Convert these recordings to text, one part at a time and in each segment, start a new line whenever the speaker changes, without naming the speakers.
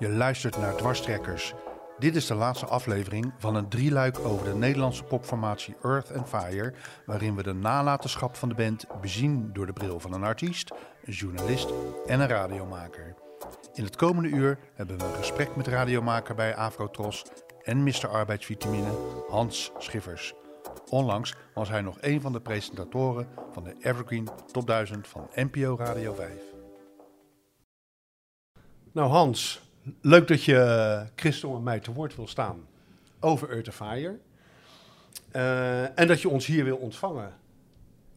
Je luistert naar Dwarstrekkers. Dit is de laatste aflevering van een drieluik over de Nederlandse popformatie Earth and Fire, waarin we de nalatenschap van de band bezien door de bril van een artiest, een journalist en een radiomaker. In het komende uur hebben we een gesprek met radiomaker bij Afrotros en Mr. Arbeidsvitamine Hans Schiffers. Onlangs was hij nog een van de presentatoren van de Evergreen Top 1000 van NPO Radio 5.
Nou Hans, leuk dat je Christel en mij te woord wil staan over Earth Fire. Uh, en dat je ons hier wil ontvangen.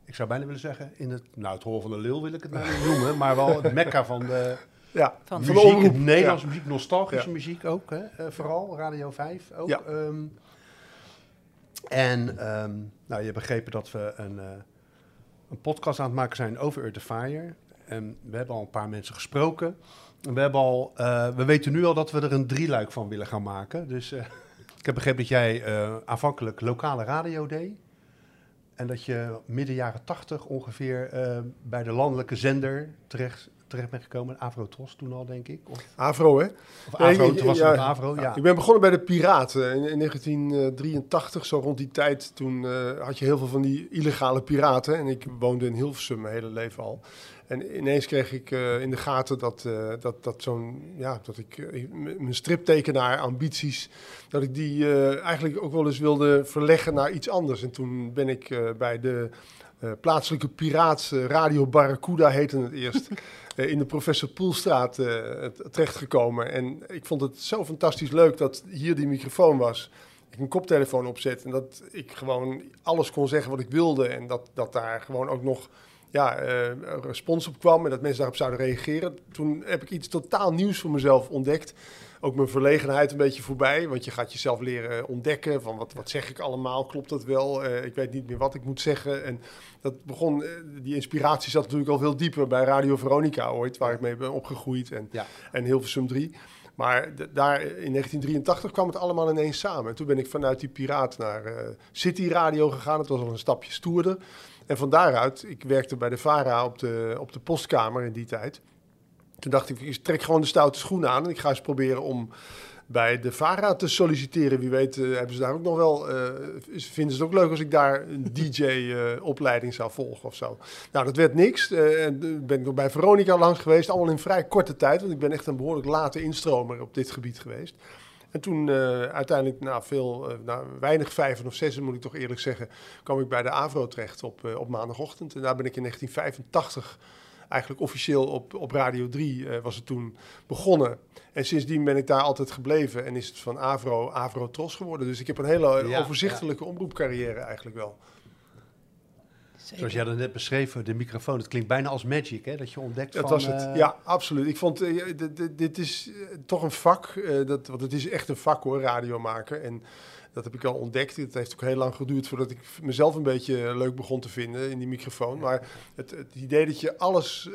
Ik zou bijna willen zeggen, in het, nou het Hoor van de Leeuw wil ik het nou niet noemen, maar wel het mekka van de,
ja,
van muziek, de omroep. Nederlandse muziek, nostalgische muziek ook, hè? Uh, vooral Radio 5 ook.
Ja.
Um, en um, nou, je hebt begrepen dat we een, uh, een podcast aan het maken zijn over Earth Fire. En we hebben al een paar mensen gesproken. We, hebben al, uh, we weten nu al dat we er een drieluik van willen gaan maken. Dus uh, ik heb begrepen dat jij uh, aanvankelijk lokale radio deed. En dat je midden jaren tachtig ongeveer bij de landelijke zender terecht, terecht bent gekomen. Avrotros toen al, denk ik. Of,
Avro, hè?
Of Avro, nee, toen was ja, het Avro, ja.
Ik ben begonnen bij de Piraten in, in 1983, zo rond die tijd. Toen had je heel veel van die illegale piraten. En ik woonde in Hilversum mijn hele leven al. En ineens kreeg ik uh, in de gaten dat, uh, dat, dat zo'n, ja, dat ik uh, mijn striptekenaar ambities, dat ik die eigenlijk ook wel eens wilde verleggen naar iets anders. En toen ben ik bij de plaatselijke piraat, Radio Barracuda heette het eerst, in de Professor Poelstraat terechtgekomen. En ik vond het zo fantastisch leuk dat hier die microfoon was. Ik een koptelefoon opzet en dat ik gewoon alles kon zeggen wat ik wilde. En dat, dat daar gewoon ook nog ja, uh, respons op kwam en dat mensen daarop zouden reageren. Toen heb ik iets totaal nieuws voor mezelf ontdekt. Ook mijn verlegenheid een beetje voorbij, want je gaat jezelf leren ontdekken van wat, wat zeg ik allemaal, klopt dat wel? Uh, ik weet niet meer wat ik moet zeggen. En dat begon, uh, die inspiratie zat natuurlijk al veel dieper bij Radio Veronica ooit, waar ik mee ben opgegroeid en,
ja.
en Hilversum 3. Maar daar in 1983 kwam het allemaal ineens samen. En toen ben ik vanuit die piraat naar City Radio gegaan. Het was al een stapje stoerder. En van daaruit, ik werkte bij de VARA op de, op de postkamer in die tijd. Toen dacht ik, ik trek gewoon de stoute schoenen aan en ik ga eens proberen om bij de VARA te solliciteren. Wie weet uh, hebben ze daar ook nog wel, uh, vinden ze het ook leuk als ik daar een DJ-opleiding uh, zou volgen of zo. Nou, dat werd niks. ben ik nog bij Veronica langs geweest, allemaal in vrij korte tijd, want ik ben echt een behoorlijk late instromer op dit gebied geweest. En toen uh, uiteindelijk, na veel, uh, nou, weinig vijven of zessen moet ik toch eerlijk zeggen, kwam ik bij de AVRO terecht op, uh, op maandagochtend. En daar ben ik in 1985 eigenlijk officieel op, op Radio 3 was het toen begonnen. En sindsdien ben ik daar altijd gebleven en is het van AVRO, AVRO Tros geworden. Dus ik heb een hele ja, overzichtelijke ja. omroepcarrière eigenlijk wel.
Zeker. Zoals jij dat net beschreef, de microfoon, het klinkt bijna als magic, hè? Dat je ontdekt
dat
van...
was het, uh... ja, absoluut. Ik vond, uh, dit, dit is uh, toch een vak, dat, want het is echt een vak hoor, radio maken. En dat heb ik al ontdekt. Het heeft ook heel lang geduurd voordat ik mezelf een beetje leuk begon te vinden in die microfoon. Maar het, het idee dat je alles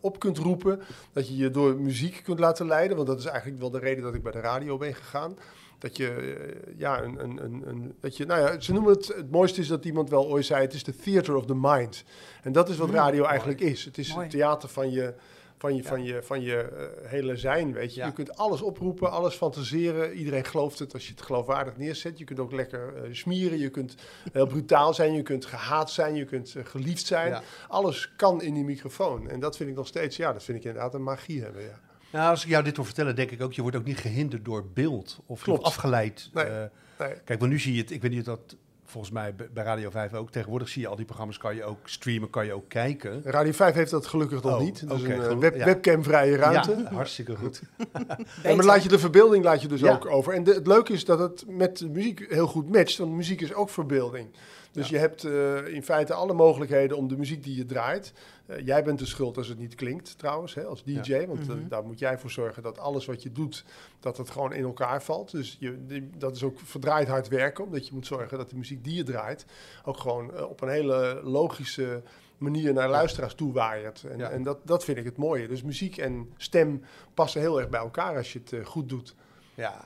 op kunt roepen, dat je je door muziek kunt laten leiden, want dat is eigenlijk wel de reden dat ik bij de radio ben gegaan dat je, ja, een, een, een, een, dat je, nou ja, ze noemen het, het mooiste is dat iemand wel ooit zei, het is de theater of the mind. En dat is wat radio mm, eigenlijk mooi. is. Het is mooi. het theater van je, van je, ja. van je, van je uh, hele zijn, weet je. Ja. Je kunt alles oproepen, alles fantaseren. Iedereen gelooft het als je het geloofwaardig neerzet. Je kunt ook lekker uh, smieren, je kunt heel brutaal zijn, je kunt gehaat zijn, je kunt uh, geliefd zijn. Ja. Alles kan in die microfoon. En dat vind ik nog steeds, ja, dat vind ik inderdaad een magie hebben, ja.
Nou, als ik jou dit wil vertellen, denk ik ook, je wordt ook niet gehinderd door beeld of
Klopt.
afgeleid.
Nee, uh, nee.
Kijk, want nu zie je het, ik weet niet of dat volgens mij bij Radio 5 ook. Tegenwoordig zie je al die programma's, kan je ook streamen, kan je ook kijken.
Radio 5 heeft dat gelukkig nog oh, niet. Dus okay, een web, ja. webcamvrije ruimte.
Ja, hartstikke goed.
en maar laat je de verbeelding laat je dus ja. ook over. En de, het leuke is dat het met de muziek heel goed matcht, want muziek is ook verbeelding. Dus ja. je hebt uh, in feite alle mogelijkheden om de muziek die je draait. Uh, jij bent de schuld als het niet klinkt, trouwens, hè, als DJ. Ja. Want mm -hmm. uh, daar moet jij voor zorgen dat alles wat je doet, dat het gewoon in elkaar valt. Dus je, die, dat is ook verdraaid hard werken, omdat je moet zorgen dat de muziek die je draait ook gewoon op een hele logische manier naar luisteraars toe waaiert. En, ja. en dat, dat vind ik het mooie. Dus muziek en stem passen heel erg bij elkaar als je het goed doet.
Ja,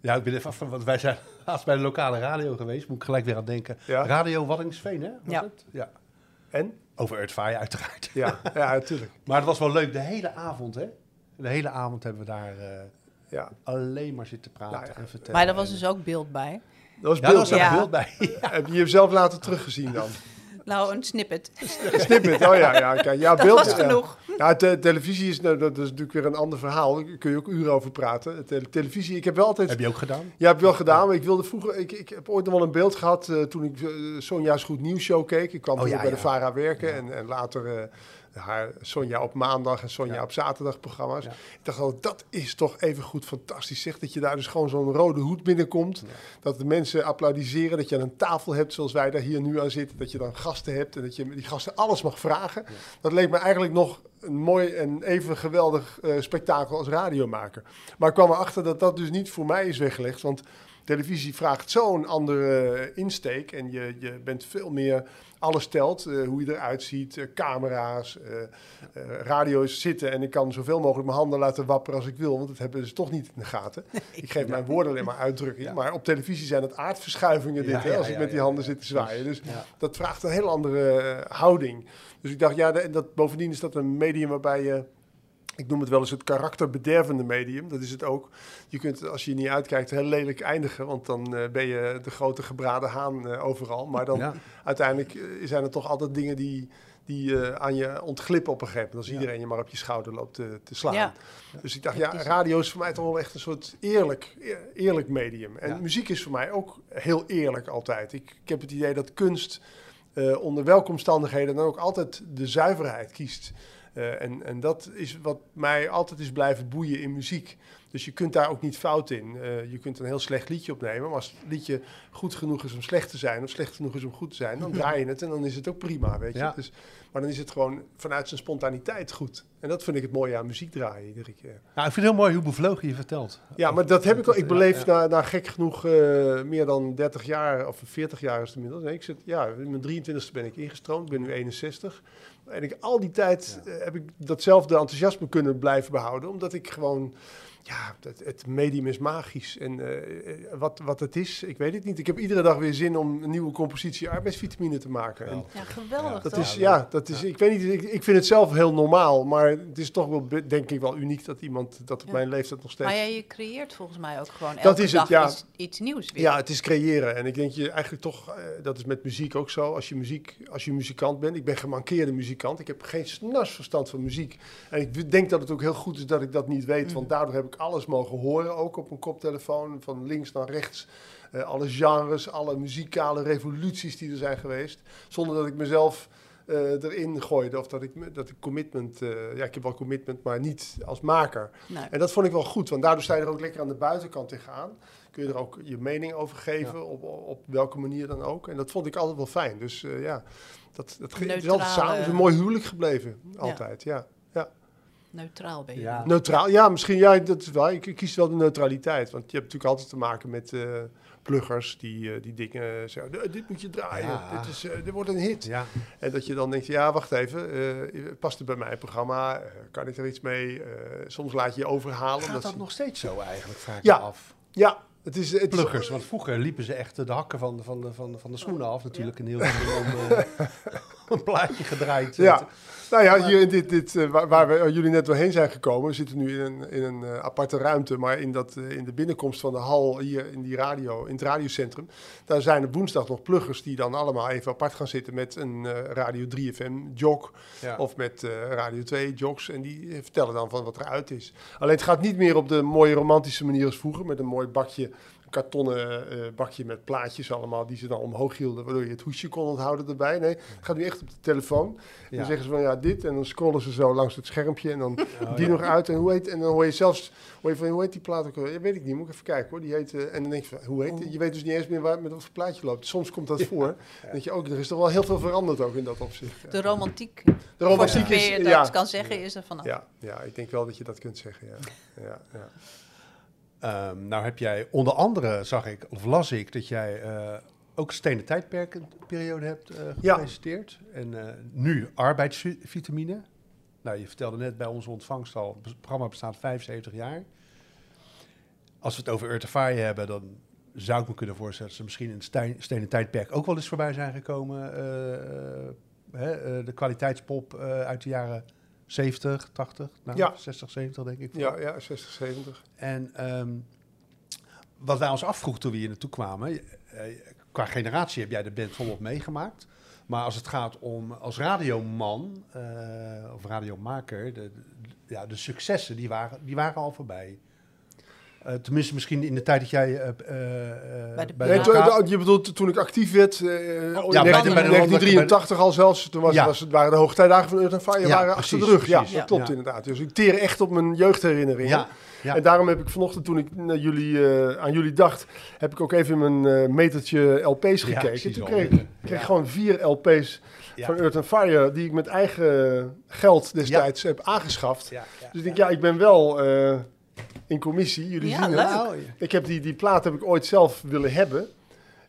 ja, ik ben even af van, want wij zijn laatst bij de lokale radio geweest. Moet ik gelijk weer aan denken.
Ja.
Radio Waddingsveen, hè? Was
ja.
Het? ja.
En?
Over Earthfire uiteraard.
Ja, ja, natuurlijk.
maar het was wel leuk de hele avond, hè? De hele avond hebben we daar eh,
Ja,
alleen maar zitten praten
Nou ja.
en vertellen.
Maar er was dus ook beeld bij.
dat was
Ja, daar
beeld.
was ook
Ja.
beeld bij.
Heb je jezelf later teruggezien dan?
Nou, een snippet.
Snippet, oh ja, ja, kijk. ja
Dat
beeld,
was
ja.
genoeg.
Ja, te- televisie is, nou, dat is natuurlijk weer een ander verhaal. Daar kun je ook uren over praten. Te- televisie, ik heb wel altijd...
Heb je ook gedaan?
Ja, heb ik wel gedaan, maar ik wilde vroeger... Ik, ik heb ooit nog wel een beeld gehad eh, toen ik eh, Sonja's Goed Nieuws show keek. Ik kwam
Oh, ja,
bij
ja.
de VARA werken
Ja.
en, en later eh, haar Sonja op maandag en Sonja
Ja.
op zaterdag programma's.
Ja.
Ik dacht al, dat is toch even goed fantastisch. Zeg dat je daar dus gewoon zo'n rode hoed binnenkomt.
Ja.
Dat de mensen applaudisseren, dat je een tafel hebt zoals wij daar hier nu aan zitten. Dat je dan gasten hebt en dat je die gasten alles mag vragen. Dat leek me eigenlijk nog een mooi en even geweldig eh, spektakel als radiomaker. Maar ik kwam erachter dat dat dus niet voor mij is weggelegd. Want televisie vraagt zo'n andere eh, insteek. En je, je bent veel meer alles telt. eh, hoe je eruit ziet, eh, camera's, eh radio's zitten. En ik kan zoveel mogelijk mijn handen laten wapperen als ik wil. Want dat hebben ze toch niet in de gaten. Ik geef mijn woorden alleen maar uitdrukking.
Ja.
Maar op televisie zijn het aardverschuivingen dit.
Ja,
hè, als ik met die handen zit te zwaaien. Dus
Ja.
dat vraagt een heel andere houding. Dus ik dacht, ja, dat, bovendien is dat een medium waarbij je... Ik noem het wel eens het karakterbedervende medium. Dat is het ook. Je kunt, als je niet uitkijkt, heel lelijk eindigen. Want dan eh, ben je de grote gebraden haan eh, overal. Maar dan
Ja.
uiteindelijk eh, zijn er toch altijd dingen die, die eh, aan je ontglippen op een gegeven moment. Als
Ja.
iedereen je maar op je schouder loopt te, te slaan.
Ja.
Dus ik dacht, ja, radio is voor mij toch wel echt een soort eerlijk, eer- eerlijk medium. En
Ja.
muziek is voor mij ook heel eerlijk altijd. Ik, ik heb het idee dat kunst eh, onder welke omstandigheden dan ook altijd de zuiverheid kiest. Eh, en, en dat is wat mij altijd is blijven boeien in muziek. Dus je kunt daar ook niet fout in. Eh, je kunt een heel slecht liedje opnemen, maar als het liedje goed genoeg is om slecht te zijn, of slecht genoeg is om goed te zijn, dan draai je het en dan is het ook prima, weet je.
Ja.
Dus, maar dan is het gewoon vanuit zijn spontaniteit goed. En dat vind ik het mooie aan muziek draaien iedere keer.
Nou, ik vind het heel mooi hoe bevlogen je vertelt.
Ja, maar dat heb ik al. Ik
Ja,
beleef
ja.
na, na gek genoeg eh, meer dan 30 jaar, of 40 jaar is het inmiddels. Nee, ik zit, ja, in mijn 23ste ben ik ingestroomd. Ik ben nu 61. En ik, al die tijd
Ja.
eh, heb ik datzelfde enthousiasme kunnen blijven behouden. Omdat ik gewoon... Ja, het, het medium is magisch. En eh, eh, wat, wat het is, ik weet het niet. Ik heb iedere dag weer zin om een nieuwe compositie arbeidsvitamine te maken. En
Ja, geweldig
dat
toch?
is,
Ja,
dat is,
Ja.
ik weet niet, ik, ik vind het zelf heel normaal. Maar het is toch wel, denk ik wel uniek dat iemand dat op
Ja.
mijn leeftijd nog steeds...
Maar ja, je creëert volgens mij ook gewoon
Dat
elke
is het,
dag
ja.
iets, iets nieuws weer.
Ja, het is creëren. En ik denk je eigenlijk toch, eh, dat is met muziek ook zo. Als je, muziek, als je muzikant bent, ik ben gemankeerde muzikant. Ik heb geen snars verstand van muziek. En ik denk dat het ook heel goed is dat ik dat niet weet. Want daardoor heb ik alles mogen horen, ook op een koptelefoon, van links naar rechts. Eh, alle genres, alle muzikale revoluties die er zijn geweest. Zonder dat ik mezelf eh, erin gooide. Of dat ik, dat ik commitment, eh, ja, ik heb wel commitment, maar niet als maker.
Nee.
En dat vond ik wel goed, want daardoor sta je er ook lekker aan de buitenkant tegenaan. Kun je er ook je mening over geven, op, op welke manier dan ook. En dat vond ik altijd wel fijn. Dus ja, dat, dat het is altijd
Neutrale-
samen. Is een mooi huwelijk gebleven, altijd. Ja.
Neutraal ben je.
Ja.
Neutraal, ja, misschien, ja, dat is wel, ik, ik kies wel de neutraliteit. Want je hebt natuurlijk altijd te maken met eh pluggers die, eh, die dingen zeggen, "Eh, dit moet je draaien,
Ja.
dit, is, eh, dit wordt een hit.
Ja,
En dat je dan denkt, ja, wacht even, eh, past het bij mijn programma? Kan ik er iets mee? Eh, soms laat je je overhalen.
gaat dat
ze-
nog steeds zo eigenlijk vaak
Ja.
af?
Ja, het is... Het is-
Pluggers, want vroeger liepen ze echt de hakken van, de- van, de, van, de- van de schoenen af natuurlijk. Een heel om, een plaatje gedraaid.
Ja, nou ja, hier in dit, dit, eh, waar, waar we, waar jullie net doorheen zijn gekomen, we zitten nu in een, in een eh, aparte ruimte, maar in, dat, eh, in de binnenkomst van de hal hier in, die radio, in het radiocentrum, daar zijn er woensdag nog pluggers die dan allemaal even apart gaan zitten met een eh, Radio 3FM jog
Ja.
of met eh, Radio 2 jogs en die eh, vertellen dan van wat eruit is. Alleen het gaat niet meer op de mooie romantische manier als vroeger, met een mooi bakje kartonnen eh, bakje met plaatjes allemaal die ze dan omhoog hielden, waardoor je het hoesje kon onthouden erbij. Nee, het gaat nu echt op de telefoon.
Ja.
Dan zeggen ze van ja, dit. En dan scrollen ze zo langs het schermpje. En dan
Oh,
die
ja.
nog uit. En, hoe heet, en dan hoor je zelfs. Hoor je van, hoe heet die plaat ook? alweer? Ja, weet ik niet. Moet ik even kijken hoor. Die heet. eh, en dan denk je van, hoe heet die? Je weet dus niet eens meer waar, met wat voor plaatje loopt. Soms komt dat voor. Denk je ook, er is toch wel heel veel veranderd ook in dat opzicht.
De romantiek,
De romantiek is.
je dat
Ja,
kan zeggen, is er vanaf.
ja, ja, ik denk wel dat je dat kunt zeggen. Ja. Ja, ja.
Ehm, nou heb jij onder andere, zag ik, of las ik, dat jij eh, ook stenen tijdperk een periode hebt eh
Ja.
gepresenteerd. En eh, nu arbeidsvitamine. Nou, je vertelde net bij onze ontvangst al, het programma bestaat 75 jaar. Als we het over Urtevaarje hebben, dan zou ik me kunnen voorstellen dat ze misschien in het stenen tijdperk ook wel eens voorbij zijn gekomen. hè, de kwaliteitspop uit de jaren 70, 80, nou,
Ja.
60, 70 denk ik.
Ja, ja, 60, 70.
En ehm, wat wij ons afvroegen toen we hier naartoe kwamen, eh, qua generatie heb jij de band volop meegemaakt. Maar als het gaat om als radioman eh, of radiomaker, de, de- ja, de successen die waren, die waren al voorbij. Eh, tenminste, misschien in de tijd dat jij eh, eh, eh,
Bij de
Nee,
Ja.
je bedoelt toen ik actief werd, eh, in
bij de-
19-
bij de landelijke-
1983 al zelfs, toen was,
Ja.
was het, waren de hoogtijdagen van Earth and Fire
Ja,
waren achter de
precies,
rug. Ja, dat klopt
Ja.
inderdaad. Dus ik teer echt op mijn jeugdherinneringen.
Ja, ja.
En daarom heb ik vanochtend, toen ik naar jullie, eh, aan jullie dacht, heb ik ook even in mijn eh, metertje LP's
Ja,
gekeken.
ik
toen kreeg,
liggen.
kreeg
Ja.
gewoon vier LP's
Ja.
van Earth and Fire, die ik met eigen geld destijds heb aangeschaft.
Ja, ja,
Dus ik denk, ja, ik ben wel eh, in commissie. Jullie
Ja,
zien
leuk.
het.
Nou,
Ik heb die, die plaat heb ik ooit zelf willen hebben.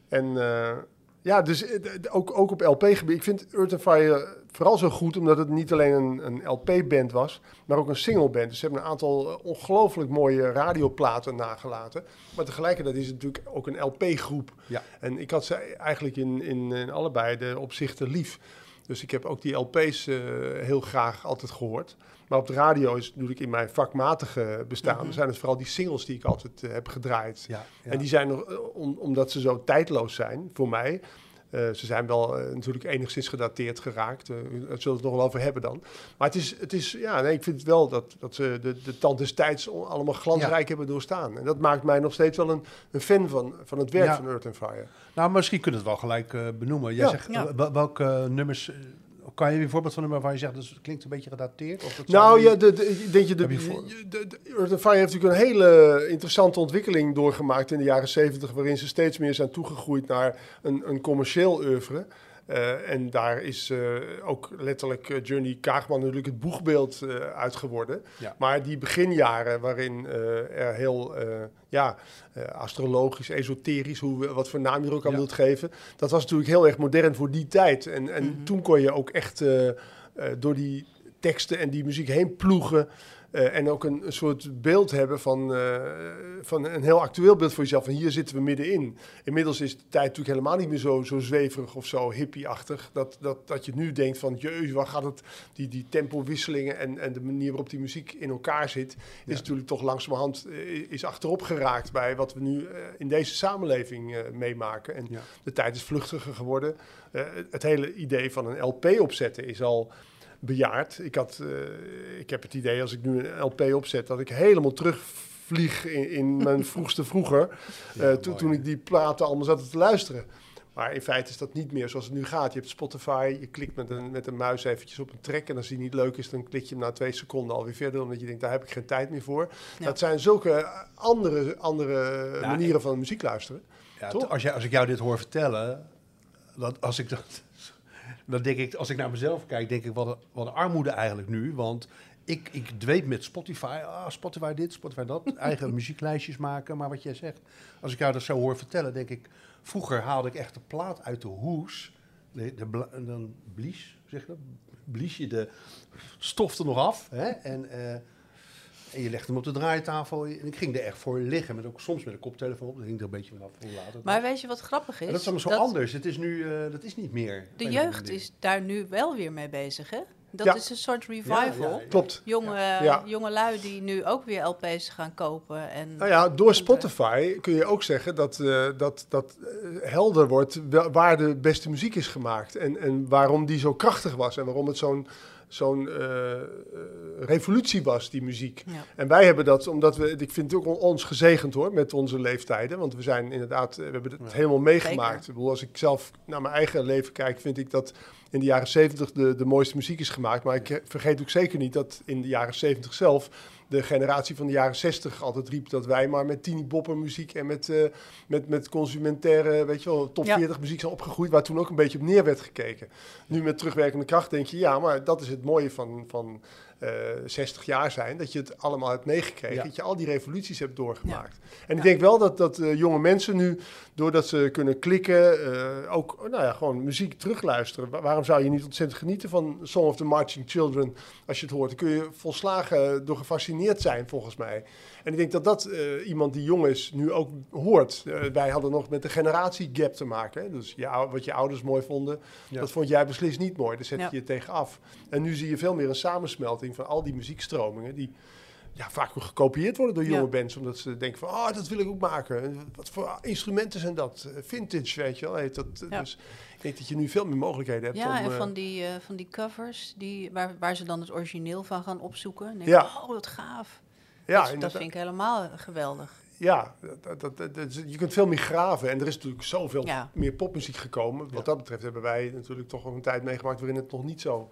En eh, ja, dus eh, ook, ook op LP-gebied. Ik vind Earth and Fire vooral zo goed, omdat het niet alleen een, een LP-band was, maar ook een single-band. Dus ze hebben een aantal eh, ongelooflijk mooie radioplaten nagelaten. Maar tegelijkertijd is het natuurlijk ook een LP-groep.
Ja.
En ik had ze eigenlijk in, in, in allebei de opzichten lief. Dus ik heb ook die LP's eh, heel graag altijd gehoord. Maar op de radio is natuurlijk in mijn vakmatige bestaan...
Mhm.
zijn het vooral die singles die ik altijd eh, heb gedraaid.
ja, ja.
En die zijn nog, eh, om- omdat ze zo tijdloos zijn voor mij. eh, ze zijn wel natuurlijk enigszins gedateerd geraakt. eh, daar zullen we het nog wel over hebben dan. Maar het is, het is ja, nee, ik vind het wel dat, dat ze de, de tand des tijds allemaal glansrijk hebben doorstaan. En dat maakt mij nog steeds wel een, een fan van, van het werk
Ja.
van Earth and Fire.
Nou, misschien kunnen we het wel gelijk eh, benoemen. Jij
Ja.
zegt, welke nummers... kan je een voorbeeld van nummer waar je zegt, dat klinkt een beetje gedateerd? Of dat
Nou
niet-
ja, de, denk je, de,
je voor-
de, de Earth Fire heeft natuurlijk een hele interessante ontwikkeling doorgemaakt in de jaren zeventig, waarin ze steeds meer zijn toegegroeid naar een, een commercieel oeuvre. Eh, en daar is eh, ook letterlijk eh, Journey Kaagman natuurlijk het boegbeeld eh uit geworden.
Ja.
Maar die beginjaren waarin er heel ja, astrologisch, esoterisch, hoe, wat voor naam je er ook aan
Ja.
wilt geven, dat was natuurlijk heel erg modern voor die tijd. En, en
Mhm.
toen kon je ook echt door die teksten en die muziek heen ploegen. Eh, en ook een, een soort beeld hebben van, eh, van een heel actueel beeld voor jezelf. Van hier zitten we middenin. Inmiddels is de tijd natuurlijk helemaal niet meer zo, zo zweverig of zo hippie-achtig. Dat, dat, dat je nu denkt van, jeus, waar gaat het? Die, die tempowisselingen en, en de manier waarop die muziek in elkaar zit... is natuurlijk toch langzamerhand eh, is achterop geraakt bij wat we nu in deze samenleving meemaken. En
Ja.
de tijd is vluchtiger geworden. Het hele idee van een LP opzetten is al bejaard. Ik, had, eh, ik heb het idee als ik nu een LP opzet dat ik helemaal terugvlieg in, in mijn vroegste vroeger.
Ja,
eh, toen, ik die platen allemaal zat te luisteren. Maar in feite is dat niet meer zoals het nu gaat. Je hebt Spotify, je klikt met een, met een muis eventjes op een track... en als die niet leuk is, dan klik je hem na twee seconden alweer verder... omdat je denkt, daar heb ik geen tijd meer voor.
Ja.
Dat zijn zulke andere, andere
Ja,
manieren van muziek luisteren.
Ja,
Toch?
als, jij, als ik jou dit hoor vertellen, dat, als ik dat, dan denk ik, als ik naar mezelf kijk, denk ik, wat een, wat een armoede eigenlijk nu. Want ik, ik dweep met Spotify, ah, Spotify dit, Spotify dat, eigen muzieklijstjes maken. Maar wat jij zegt, als ik jou dat zo hoor vertellen, denk ik, vroeger haalde ik echt de plaat uit de hoes. De, dan blies, zeg je dat? Blies je de stof er nog af. Hè? En, eh, en je legt hem op de draaitafel. En ik ging er echt voor liggen. Met ook soms met een koptelefoon op. Dat hing er een beetje vanaf hoe laat het
Maar
was.
weet je wat grappig is?
En dat is allemaal zo
Dat
anders. Het is nu, eh, dat is niet meer.
De jeugd is daar nu wel weer mee bezig, hè? Dat
Ja.
is een soort revival.
ja, ja.
Klopt.
Jonge,
Ja.
jonge lui die nu ook weer LP's gaan kopen. En
Nou ja, door Spotify kun je ook zeggen dat, eh, dat, dat eh, helder wordt waar de beste muziek is gemaakt. En, en waarom die zo krachtig was. En waarom het zo'n zo'n eh, eh, revolutie was, die muziek.
Ja.
En wij hebben dat, omdat we, ik vind het ook on- ons gezegend hoor, met onze leeftijden. Want we zijn inderdaad, eh, we hebben het
Ja.
helemaal meegemaakt.
Zeker.
Ik bedoel, als ik zelf naar mijn eigen leven kijk, vind ik dat in de jaren 70 de, de mooiste muziek is gemaakt. Maar ik vergeet ook zeker niet dat in de jaren 70 zelf de generatie van de jaren 60 altijd riep dat wij maar met Tini Bopper muziek en met, eh, met, met consumentaire, weet je wel, top
Ja.
40 muziek zijn opgegroeid, waar toen ook een beetje op neer werd gekeken. Nu met terugwerkende kracht denk je, ja, maar dat is het mooie van, van eh 60 jaar zijn, dat je het allemaal hebt meegekregen,
Ja.
dat je al die revoluties hebt doorgemaakt. En ik denk wel dat, dat eh, jonge mensen nu, doordat ze kunnen klikken, eh, ook nou ja, gewoon muziek terugluisteren. Wa- waarom zou je niet ontzettend genieten van Song of the Marching Children als je het hoort? Dan kun je volslagen door gefascineerd zijn, volgens mij. En ik denk dat dat eh, iemand die jong is nu ook hoort. Eh, wij hadden nog met de generatiegap te maken. Hè? Dus ou- wat je ouders mooi vonden,
Ja.
dat vond jij beslist niet mooi. Daar zet
Ja.
je je tegen af. En nu zie je veel meer een samensmelting van al die muziekstromingen die ja, vaak weer gekopieerd worden door jonge
Ja.
bands. Omdat ze denken van, oh, dat wil ik ook maken. En Wat voor instrumenten zijn dat? Eh, Vintage, weet je wel. Heet dat,
Ja.
Dus ik denk dat je nu veel meer mogelijkheden hebt
Ja,
om...
en
eh,
van die, eh, van die covers die, waar, waar ze dan het origineel van gaan opzoeken. En
Ja.
oh, wat gaaf.
ja,
dat, vind ik helemaal geweldig.
Ja, dat, dat, dat- dat- je kunt veel meer graven. En er is natuurlijk zoveel meer popmuziek gekomen. Wat dat betreft hebben wij natuurlijk toch ook een tijd meegemaakt waarin het nog niet zo,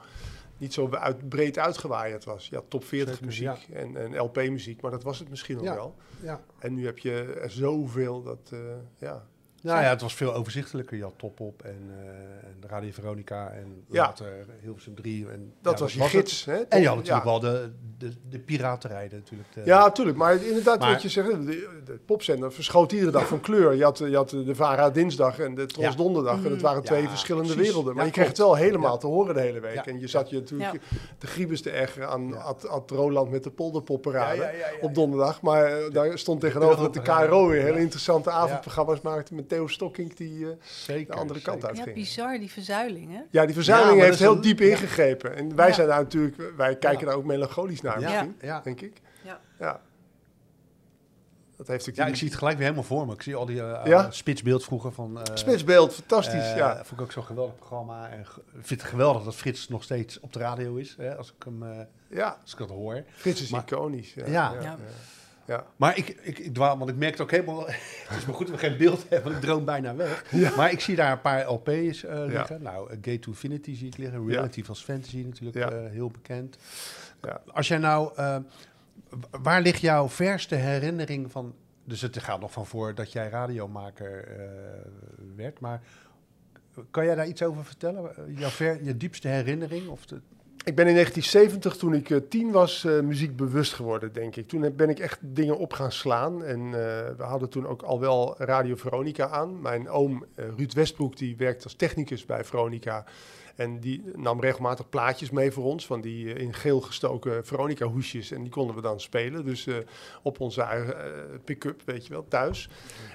niet zo uit, breed uitgewaaid was. Ja, top 40
Zeker,
muziek en, en LP-muziek, maar dat was het misschien nog
Ja.
wel.
Ja.
En nu heb je er zoveel dat, eh, ja.
Nou ja, het was veel overzichtelijker. Je had Top Op en, eh, en Radio Veronica en
Ja.
later Hilversum 3. En,
Dat
ja,
was je
het.
gids. Hè?
En je had natuurlijk
ja.
wel de, de, de piratenrijden natuurlijk. De,
Ja, natuurlijk. Maar inderdaad,
Maar-
wat je zegt, de, de popzender verschoot iedere dag van kleur. Je had, je had de VARA dinsdag en de Tros donderdag. En het waren twee verschillende
precies.
werelden. Maar je kreeg het wel helemaal te horen de hele week. En je zat je natuurlijk de griebes te ergeren aan. Ad, Ad Roland met de polderpopparade
ja,
op donderdag. Maar eh, daar stond tegenover dat de KRO weer hele interessante avondprogramma's maakte met Theo Stokkink die eh,
zeker,
de andere kant
zeker.
uit
Ja,
ging.
bizar, die verzuiling, hè?
Ja, die verzuiling
Ja,
heeft heel
een-
diep
ja.
ingegrepen. En wij
Ja.
zijn daar natuurlijk, wij kijken
Ja.
daar ook melancholisch naar,
Ja,
misschien,
ja.
denk ik.
Ja.
Ja. Dat heeft
Ja, ik zie het gelijk weer helemaal voor me. Ik zie al die eh,
Ja?
eh, spitsbeeld vroeger van... eh,
Spitsbeeld, fantastisch,
eh,
ja.
Vond ik ook zo'n geweldig programma. En ik vind het geweldig dat Frits nog steeds op de radio is. Hè, als, ik hem, eh,
Ja,
als ik dat hoor.
Frits is
Maar-
iconisch. Ja,
Ja.
ja,
Ja.
ja. ja.
Maar ik, ik, ik dwaal, want ik merkte ook helemaal... het is maar goed dat we geen beeld hebben, want ik droom bijna weg. Maar ik zie daar een paar LP's eh, liggen. Nou, eh, Gate to Infinity zie ik liggen.
Ja.
Reality als Fantasy natuurlijk
Ja.
eh, heel bekend.
Ja.
Als jij nou... waar ligt jouw verste herinnering van... Dus het gaat nog van voor dat jij radiomaker werd, maar... Kan jij daar iets over vertellen? Jouw ver, je diepste herinnering? Of de,
Ik ben in 1970, toen ik eh, tien was, eh muziekbewust geworden, denk ik. Toen ben ik echt dingen op gaan slaan. En eh, we hadden toen ook al wel Radio Veronica aan. Mijn oom Ruud Westbroek, die werkt als technicus bij Veronica. En die nam regelmatig plaatjes mee voor ons, van die eh, in geel gestoken Veronica-hoesjes. En die konden we dan spelen, dus eh, op onze eigen eh, pick-up, weet je wel, thuis.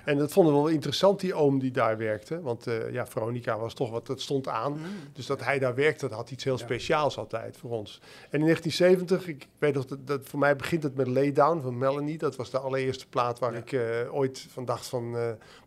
En dat vonden we wel interessant, die oom die daar werkte. Want ja, Veronica was toch wat, dat stond aan. Dus dat hij daar werkte, dat had iets heel
Ja.
speciaals altijd voor ons. En in 1970, ik weet nog, dat, dat voor mij begint het met Lay Down van Melanie. Dat was de allereerste plaat waar
Ja.
ik ooit van dacht van,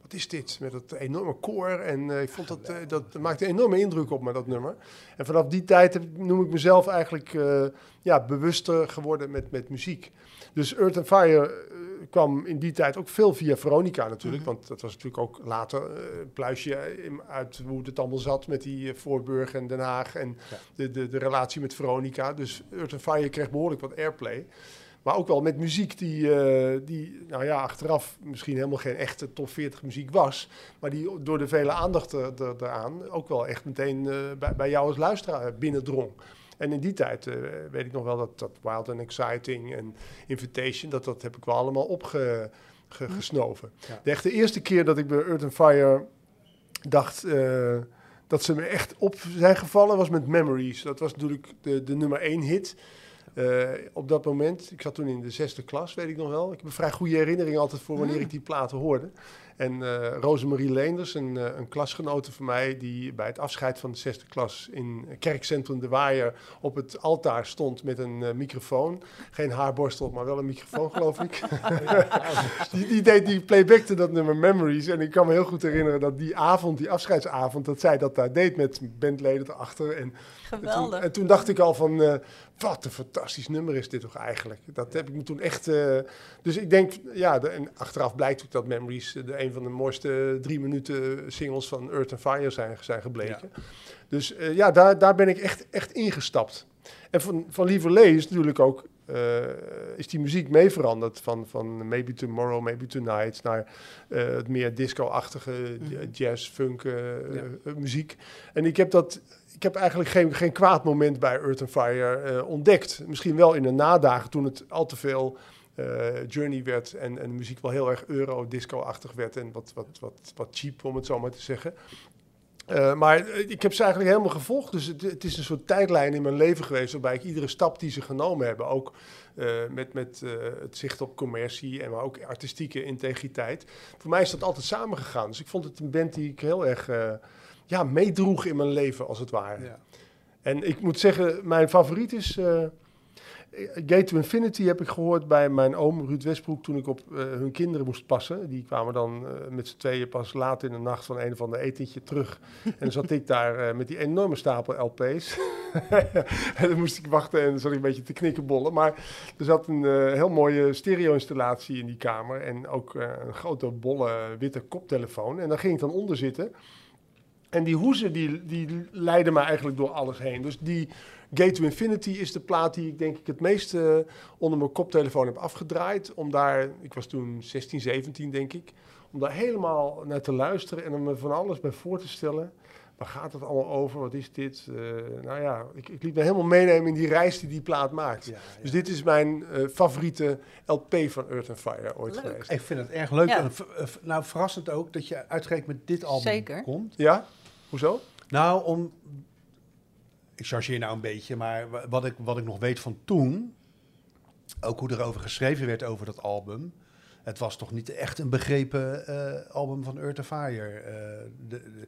wat is dit? Met dat enorme koor. En eh, ik vond dat, eh, dat maakte een enorme indruk op me, dat nummer. En vanaf die tijd noem ik mezelf eigenlijk eh, ja, bewuster geworden met, met muziek. Dus Earth and Fire kwam in die tijd ook veel via Veronica natuurlijk.
Mhm.
Want dat was natuurlijk ook later een pluisje in- uit hoe het allemaal zat met die Voorburg en Den Haag. En
Ja.
de, de, de relatie met Veronica. Dus Earth and Fire kreeg behoorlijk wat airplay. Maar ook wel met muziek die, eh, die, nou ja, achteraf misschien helemaal geen echte top 40 muziek was. Maar die door de vele aandacht er, er- eraan ook wel echt meteen eh, bij, bij jou als luisteraar binnendrong. En in die tijd eh, weet ik nog wel dat, dat Wild and Exciting en Invitation, dat, dat heb ik wel allemaal opgesnoven.
Ja.
De echte eerste keer dat ik bij Earth and Fire dacht dat ze me echt op zijn gevallen was met Memories. Dat was natuurlijk de, de nummer één hit. Eh, op dat moment, ik zat toen in de zesde klas, weet ik nog wel. Ik heb een vrij goede herinnering altijd voor wanneer
Mm.
ik die platen hoorde. En eh Rosemarie Leenders, een, eh, een klasgenote van mij, die bij het afscheid van de zesde klas in kerkcentrum De Waaier op het altaar stond met een eh, microfoon. Geen haarborstel, maar wel een microfoon, geloof ik. die, die, deed, die playbackte dat nummer Memories. En ik kan me heel goed herinneren dat die avond, die afscheidsavond, dat zij dat daar deed met bandleden erachter. En, en, toen,
Geweldig.
en toen dacht ik al van, eh, wat een fantastisch nummer is dit toch eigenlijk. Dat heb ik me toen echt... eh, dus ik denk, ja, de, en achteraf blijkt ook dat Memories de, een van de mooiste drie minuten singles van Earth and Fire zijn, zijn gebleken. Dus eh, ja, daar, daar ben ik echt, echt ingestapt. En van, van Lieverlee is natuurlijk ook, eh, is die muziek mee veranderd. Van, van Maybe Tomorrow, Maybe Tonight naar eh, het meer disco-achtige
Mhm.
jazz, funk
Ja.
muziek. En ik heb dat... Ik heb eigenlijk geen, geen kwaad moment bij Earth and Fire ontdekt. Misschien wel in de nadagen toen het al te veel journey werd en, en de muziek wel heel erg euro-disco-achtig werd en wat, wat, wat, wat cheap, om het zo maar te zeggen. Eh, maar eh, ik heb ze eigenlijk helemaal gevolgd. Dus het, het is een soort tijdlijn in mijn leven geweest... waarbij ik iedere stap die ze genomen hebben... ook eh, met, met eh, het zicht op commercie en maar ook artistieke integriteit... voor mij is dat altijd samengegaan. Dus ik vond het een band die ik heel erg eh, ja, meedroeg in mijn leven, als het ware.
ja.
En ik moet zeggen, mijn favoriet is... eh, Gate to Infinity heb ik gehoord bij mijn oom Ruud Westbroek toen ik op eh, hun kinderen moest passen. Die kwamen dan eh, met z'n tweeën pas laat in de nacht van een of ander etentje terug. en dan zat ik daar met die enorme stapel LP's. en dan moest ik wachten en dan zat ik een beetje te knikkenbollen. Maar er zat een heel mooie stereo-installatie in die kamer. En ook een grote bolle witte koptelefoon. En daar ging ik dan onder zitten. En die hoezen die, die leiden me eigenlijk door alles heen. Dus die Gate to Infinity is de plaat die ik denk ik het meeste onder mijn koptelefoon heb afgedraaid. Om daar, ik was toen 16, 17 denk ik, om daar helemaal naar te luisteren en om me van alles bij voor te stellen. Waar gaat het allemaal over? Wat is dit? Eh, nou ja, ik, ik liet me helemaal meenemen in die reis die die plaat maakt.
Ja, ja.
Dus dit is mijn eh, favoriete LP van Earth and Fire ooit
Leuk.
geweest.
Ik vind het erg leuk.
Ja.
En v- eh, nou, verrassend ook dat je uitgerekend met dit album
Zeker.
komt.
Ja? Hoezo?
Nou, om... Ik chargeer nou een beetje, maar wa- wat ik, wat ik nog weet van toen... Ook hoe erover geschreven werd over dat album... Het was toch niet echt een begrepen eh, album van Earth and Fire. Eh, de, de,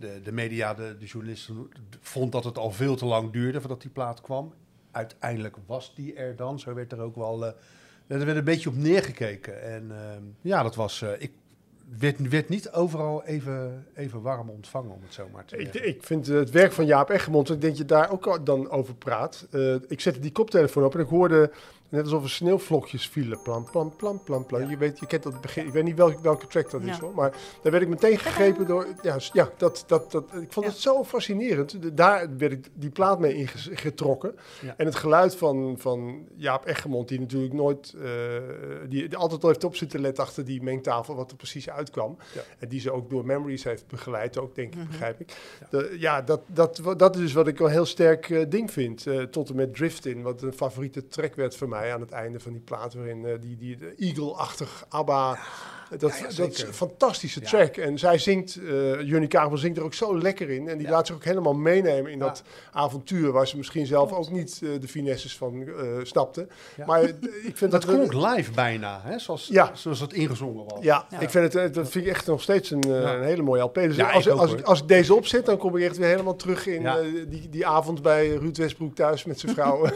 de, de media, de, de journalisten, vond dat het al veel te lang duurde voordat die plaat kwam. Uiteindelijk was die er dan. Zo werd er ook wel... eh, er werd een beetje op neergekeken. En ehm, ja, dat was... eh, ik werd, werd niet overal even, even warm ontvangen, om het zo maar te
Ik,
zeggen.
ik vind het werk van Jaap Eggermond, ik denk dat je daar ook dan over praat. Eh, ik zette die koptelefoon op en ik hoorde net alsof er sneeuwvlokjes vielen. Plam, plam, plam, plam.
Ja.
Je, weet, je kent dat begin. Ik weet niet welke, welke track dat is hoor. Maar daar werd ik meteen gegrepen door. Ja, ja dat, dat, dat, ik vond het zo fascinerend. Daar werd ik die plaat mee ingetrokken. En het geluid van, van Jaap Eggermond, die natuurlijk nooit. eh, die, altijd al heeft op zitten letten achter die mengtafel, wat er precies uitkwam. En die ze ook door Memories heeft begeleid, ook denk ik,
Mhm.
begrijp ik. De- ja, dat, dat, dat is dus wat ik wel heel sterk eh, ding vind. Eh, tot en met Drift In, wat een favoriete track werd voor mij aan het einde van die plaat. Waarin eh, die, die Eagle-achtig ABBA. Dat,
ja, ja,
dat is een fantastische
Ja.
track. En zij zingt, eh Junnie Kabel zingt er ook zo lekker in. En die
Ja.
laat zich ook helemaal meenemen in
Ja.
dat avontuur. Waar ze misschien zelf ook niet eh, de finesses van eh snapte.
Ja.
Maar ik vind
Dat
dat...
klonk live bijna, hè? Zoals,
Ja.
zoals het ingezongen was.
Ja,
Ja.
ik vind het, dat vind ik echt nog steeds een,
Ja.
een hele mooie LP. Dus
Ja,
als,
ik ook,
als, ik, als ik deze opzet, dan kom ik echt weer helemaal terug in
Ja.
die, die avond bij Ruud Westbroek thuis met zijn vrouw.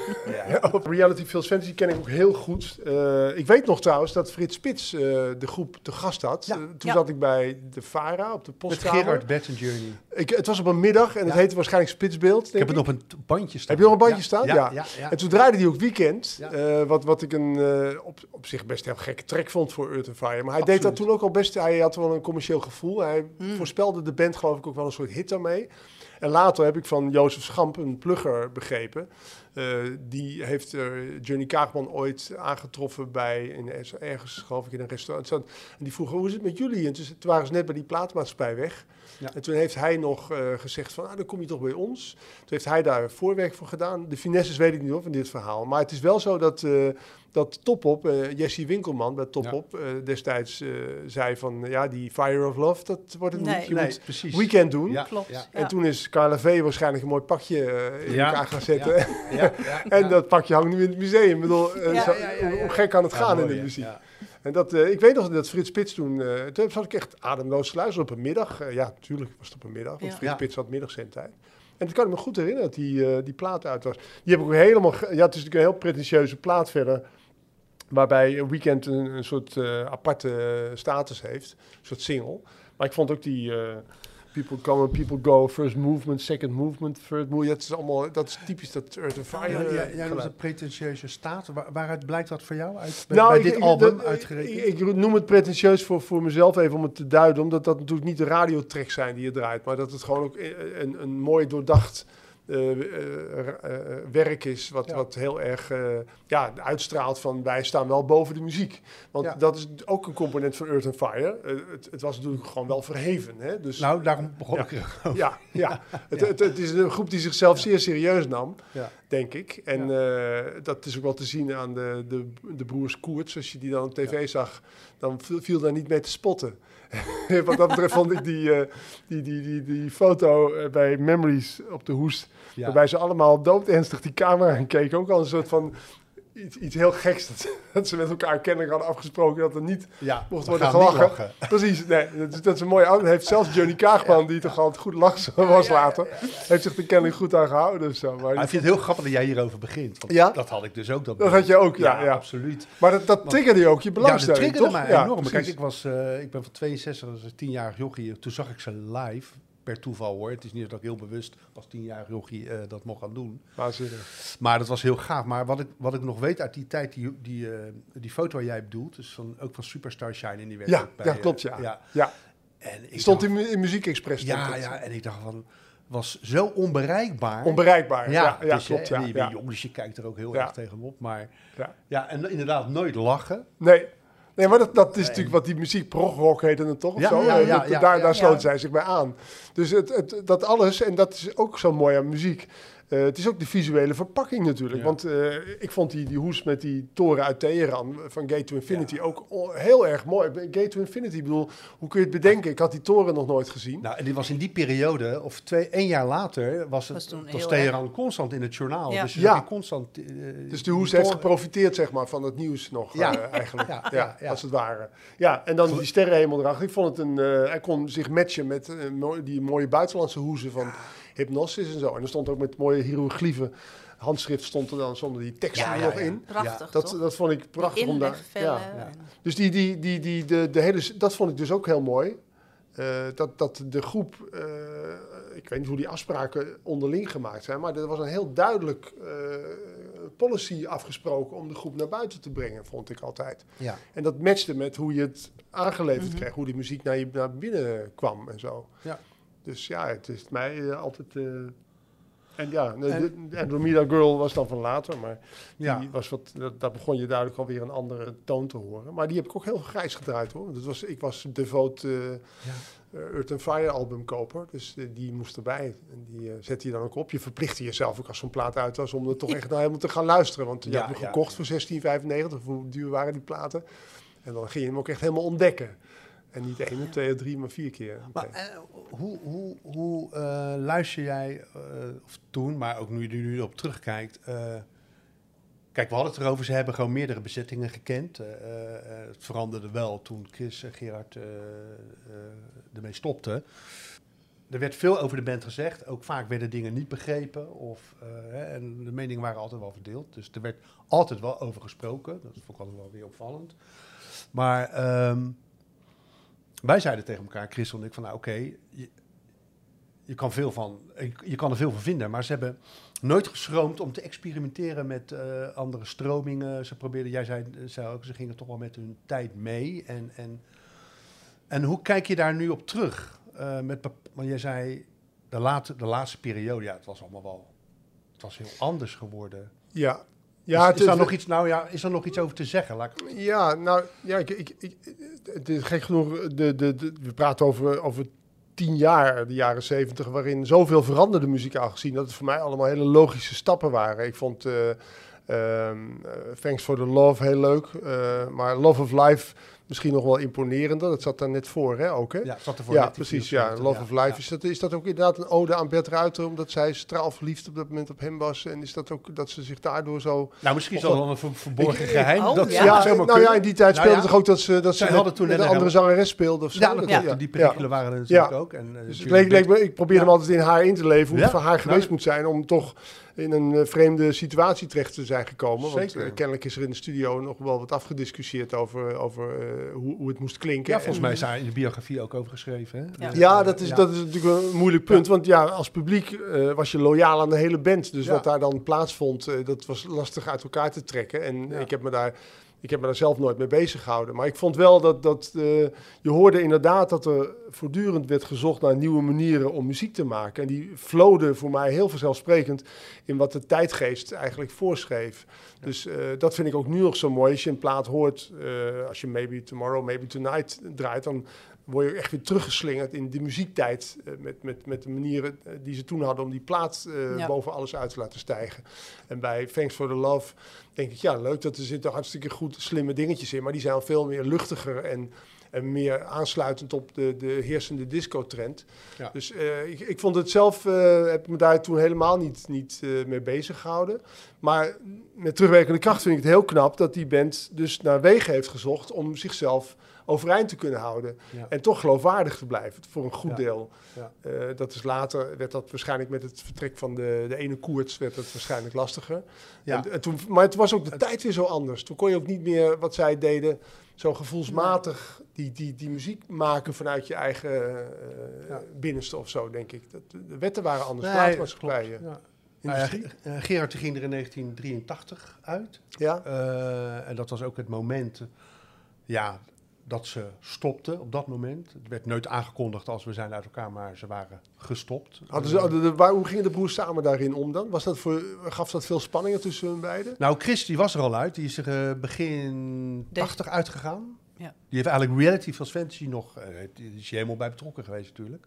Ja.
Op Reality Fields Fantasy ken ik ook heel goed. Eh, ik weet nog trouwens dat Frits Spits eh, de groep te gast had.
Ja.
Eh, toen
Ja.
zat ik bij de VARA op de
Met
postkamer.
Gerard Batten Journey.
Ik, het was op een middag en het heette waarschijnlijk Spitsbeeld.
Ik heb het op een bandje staan.
Heb je nog een bandje staan?
Ja.
Ja.
ja, ja.
En toen draaide hij ook Weekend,
Ja.
eh, wat, wat ik een, eh, op, op zich best een gekke track vond voor Earth and Fire. Maar hij deed dat toen ook al best, hij had wel een commercieel gevoel. Hij
Mm.
voorspelde de band geloof ik ook wel een soort hit daarmee. En later heb ik van Jozef Schamp, een plugger, begrepen. Eh, die heeft eh, Johnny Kaagman ooit aangetroffen bij, in, ergens geloof ik in een restaurant. En die vroeg, hoe is het met jullie? En toen, toen waren ze net bij die plaatmaatschappij weg.
Ja.
En toen heeft hij nog eh, gezegd van, ah, dan kom je toch bij ons. Toen heeft hij daar voorwerk voor gedaan. De finesses weet ik niet hoor, van dit verhaal. Maar het is wel zo dat, dat Topop, eh Jesse Winkelman bij Topop, eh, destijds eh, zei van, ja, die Fire of Love, dat wordt het
Nee.
niet. Je
Nee,
moet
precies.
Weekend doen.
Ja,
Klopt.
ja.
En toen is Carla V waarschijnlijk een mooi pakje in
Ja.
elkaar gaan zetten.
Ja, ja, ja,
En
ja.
dat pakje hangt nu in het museum. Ik bedoel,
Ja.
zo-
Ja, ja, ja, ja.
hoe gek kan het
Ja,
gaan in de muziek?
Ja.
En dat, eh, ik weet nog dat Frits Spits toen, eh toen zat ik echt ademloos te luisteren op een middag. Ja, natuurlijk was het op een middag, want
Ja.
Frits
Ja.
Spits had middagzendtijd. En dat kan ik me goed herinneren dat die, eh, die plaat uit was. Die heb ik ook helemaal, ja, het is natuurlijk een heel pretentieuze plaat verder. Waarbij Weekend een, een soort eh, aparte eh, status heeft, een soort single. Maar ik vond ook die eh, People Come and People Go, First Movement, Second Movement, Third Movement. Dat is allemaal, dat is typisch dat Earth and Fire.
Ja,
eh,
ja, jij noemt het pretentieuze staat. Waar- waaruit blijkt dat voor jou? Uit, bij,
Nou,
bij
ik-
dit
ik-
album
dat-
uitgerekend?
Ik, ik noem het pretentieus voor, voor mezelf even om het te duiden, omdat dat natuurlijk niet de radiotracks zijn die je draait, maar dat het gewoon ook een, een, een mooi doordacht eh, eh, eh, werk is, wat,
Ja.
wat heel erg eh, ja, uitstraalt van wij staan wel boven de muziek. Want
Ja.
dat is ook een component van Earth and Fire. Eh, het, het was natuurlijk gewoon wel verheven. Hè? Dus,
nou, daarom begon
Ja.
ik er
ja, ja. Het, het, het is een groep die zichzelf zeer serieus nam, denk ik. En eh, dat is ook wel te zien aan de, de, de broers Koerts. Als je die dan op tv zag, dan viel, daar niet mee te spotten. Wat dat betreft vond ik die, eh, die, die, die, die foto eh, bij Memories op de hoest...
Ja.
waarbij ze allemaal doodernstig die camera keken. Ook al een soort van iets, iets heel geks. Dat, dat ze met elkaar kennelijk hadden afgesproken dat er niet
Ja,
mocht worden gelachen.
lachen.
Precies, nee, dat is, dat is een mooie oude. Heeft zelfs Johnny Kaagman, die toch altijd goed lach was later, heeft zich er kennelijk goed aan gehouden. of zo. Maar,
Maar ik vind het heel grappig dat jij hierover begint. Want
Ja?
Dat had ik dus ook. Dat,
Dat had je ook, ja,
absoluut.
maar dat, dat triggerde je ook, je
Ja, dat
belangstelling,
triggerde
toch?
mij enorm. Kijk, ik, was, eh, ik ben van 62, dat is een tienjarig jochie. Toen zag ik ze live, per toeval hoor. Het is niet dat ik heel bewust als tienjarig jochie eh, dat mocht gaan doen.
Waanzinnig.
Maar dat was heel gaaf. Maar wat ik, wat ik nog weet uit die tijd, die, die, eh, die foto waar jij bedoelt, dus van, ook van Superstar Shine in die werd
Ja,
bij,
ja,
eh,
klopt, ja.
ja.
Ja,
En ik
stond
dacht-
in, in Muziek Express.
ja,
het.
ja, en ik dacht van, was zo onbereikbaar.
Onbereikbaar. Ja, ja,
dus,
klopt.
eh,
Ja,
je
ja.
bent jong, dus je kijkt er ook heel erg tegenop. Maar
Ja.
ja, en inderdaad nooit lachen.
Nee. Nee, maar dat, dat is natuurlijk wat die muziek progrock heette het toch?
Ja,
zo?
ja, ja,
dat-
ja,
daar daar sloot zij zich bij aan. Dus het, het, dat alles, en dat is ook zo mooi aan muziek. Eh, het is ook de visuele verpakking natuurlijk.
Ja.
Want eh, ik vond die, die hoes met die toren uit Teheran van Gate to Infinity ook heel erg mooi. Gate to Infinity, ik bedoel, hoe kun je het bedenken? Ik had die toren nog nooit gezien.
Nou, en die was in die periode, of twee, één jaar later, was het
Was toen
was Teheran constant in het journaal.
Ja.
Dus je
Ja.
constant... eh,
Dus de hoes heeft geprofiteerd zeg maar, van het nieuws nog
Ja.
eh, eigenlijk.
Ja,
Ja,
ja, ja.
als het ware. Ja, en dan die sterrenhemel erachter. Ik vond het een... eh, hij kon zich matchen met die mooie buitenlandse hoezen van Hypnosis en zo. En er stond ook met mooie hieroglyphen. Handschrift stond er dan zonder die tekst
Ja,
er
ja,
nog
ja.
in.
Prachtig,
Dat,
toch?
dat vond ik prachtig om daar... Ja. Dus die, die, die, die, de, de hele, dat vond ik dus ook heel mooi. Eh, dat, dat de groep, eh, ik weet niet hoe die afspraken onderling gemaakt zijn, maar er was een heel duidelijk eh, policy afgesproken om de groep naar buiten te brengen, vond ik altijd.
Ja.
En dat matchte met hoe je het aangeleverd
Mhm.
kreeg, hoe die muziek naar je naar binnen kwam en zo.
Ja.
Dus ja, het is mij eh, altijd. eh, en ja,
En-
de Girl was dan van later, maar
Ja.
die was wat, dat, daar begon je duidelijk alweer een andere toon te horen. Maar die heb ik ook heel grijs gedraaid hoor. Dat was, ik was devoot eh, Earth and Fire albumkoper, dus die moest erbij. En die zette je dan ook op. Je verplichtte jezelf ook als zo'n plaat uit was om er toch echt naar helemaal te gaan luisteren. Want je
Ja,
hebt hem
ja,
gekocht
ja.
voor 16,95. Hoe duur waren die platen? En dan ging je hem ook echt helemaal ontdekken. En niet één, of twee, of drie, maar vier keer.
Maar eh, hoe, hoe, hoe eh, luister jij, eh, of toen, maar ook nu je nu op terugkijkt... kijk, we hadden het erover, ze hebben gewoon meerdere bezettingen gekend. Het veranderde wel toen Chris en Gerard ermee stopten. Er werd veel over de band gezegd. Ook vaak werden dingen niet begrepen. Of, en de meningen waren altijd wel verdeeld. Dus er werd altijd wel over gesproken. Dat vond ik altijd wel weer opvallend. Maar ehm, wij zeiden tegen elkaar, Chris en ik, van nou oké, je, je, kan veel van, je kan er veel van vinden. Maar ze hebben nooit geschroomd om te experimenteren met eh, andere stromingen. Ze probeerden, jij zei, ook, ze gingen toch wel met hun tijd mee. En, en, en hoe kijk je daar nu op terug? Eh, met, want jij zei, de, late, de laatste periode, ja, het was allemaal wel, het was heel anders geworden.
Ja.
Ja, is, daar nog iets, nou ja, is er nog iets over te zeggen? Laat ik-
Ja, nou, ja, ik, ik, ik, het is gek genoeg, de, de, de, we praten over, over tien jaar, de jaren zeventig, waarin zoveel veranderde muzikaal gezien, dat het voor mij allemaal hele logische stappen waren. Ik vond eh, ehm, eh, Thanks for the Love heel leuk, eh, maar Love of Life misschien nog wel imponerender. Dat zat daar net voor, hè, ook, hè?
Ja, zat er voor
Ja, precies. Ja,
74,
Love
ja,
of Life.
ja.
Is, dat, is dat ook inderdaad een ode aan Bert Ruiter, omdat zij straalverliefd op dat moment op hem was? En is dat ook dat ze zich daardoor zo
Nou, misschien is dat wel een ver- verborgen geheim.
Oh,
dat
ja.
Ja, nou ja, in die tijd
Nou
speelde
ja.
toch ook dat ze, dat
Zij
ze
hadden
met,
toen
een andere zangeres speelde of zo.
Ja, dat
Dat-
klopt.
ja.
Die
Ja.
perikelen waren er natuurlijk
Ja.
ook. En, eh,
Dus leek, leek me, ik probeerde
Ja.
hem altijd in haar in te leven, hoe het voor haar geweest
Nou,
moet zijn om toch in een eh, vreemde situatie terecht te zijn gekomen. Want
Zeker.
eh, kennelijk is er in de studio nog wel wat afgediscussieerd over, over eh, hoe, hoe het moest klinken.
Ja, volgens
En-
mij is daar in de biografie ook over geschreven. Hè?
Ja.
Dus,
Ja, dat is,
ja.
dat is natuurlijk een moeilijk punt. Want ja, als publiek eh, was je loyaal aan de hele band. Dus
Ja.
wat daar dan plaatsvond, eh, dat was lastig uit elkaar te trekken. En
Ja.
ik, heb me daar, ik heb me daar zelf nooit mee bezig gehouden. Maar ik vond wel dat, dat eh, je hoorde inderdaad dat er voortdurend werd gezocht naar nieuwe manieren om muziek te maken. En die flowden voor mij heel vanzelfsprekend in wat de tijdgeest eigenlijk voorschreef. Dus eh, dat vind ik ook nu nog zo mooi. Als je een plaat hoort, eh, als je Maybe Tomorrow, Maybe Tonight draait, dan word je echt weer teruggeslingerd in de muziektijd. eh, met, met, met de manieren eh, die ze toen hadden om die plaat eh,
Ja.
boven alles uit te laten stijgen. En bij Thanks for the Love denk ik, ja, leuk dat er zitten hartstikke goed slimme dingetjes in. Maar die zijn al veel meer luchtiger en, en meer aansluitend op de, de heersende disco-trend.
Ja.
Dus eh, ik, ik vond het zelf, eh, heb me daar toen helemaal niet, niet eh, mee bezig gehouden. Maar met terugwerkende kracht vind ik het heel knap dat die band dus naar wegen heeft gezocht om zichzelf overeind te kunnen houden.
Ja.
En toch geloofwaardig te blijven, voor een goed
Ja.
deel.
Ja.
Eh, dat is later, werd dat waarschijnlijk met het vertrek van de, de ene koerts, werd het waarschijnlijk lastiger.
Ja.
En, en toen, maar het was ook de tijd weer zo anders. Toen kon je ook niet meer, wat zij deden, zo gevoelsmatig die, die, die muziek maken vanuit je eigen eh,
Ja.
binnenste of zo, denk ik. Dat, de wetten waren anders,
Nee, klopt, ja. Nou ja, eh, Gerard die ging er in 1983 uit.
Ja,
Eh, en dat was ook het moment eh, ja, dat ze stopten op dat moment. Het werd nooit aangekondigd als we zijn uit elkaar, maar ze waren gestopt.
Hadden ze, hadden de, waar, hoe gingen de broers samen daarin om dan? Was dat voor, gaf dat veel spanningen tussen hun beiden?
Nou, Chris die was er al uit. Die is er eh, begin
Deze-
80 uitgegaan.
Ja.
Die heeft eigenlijk Reality van Fantasy nog... eh, die is helemaal bij betrokken geweest natuurlijk.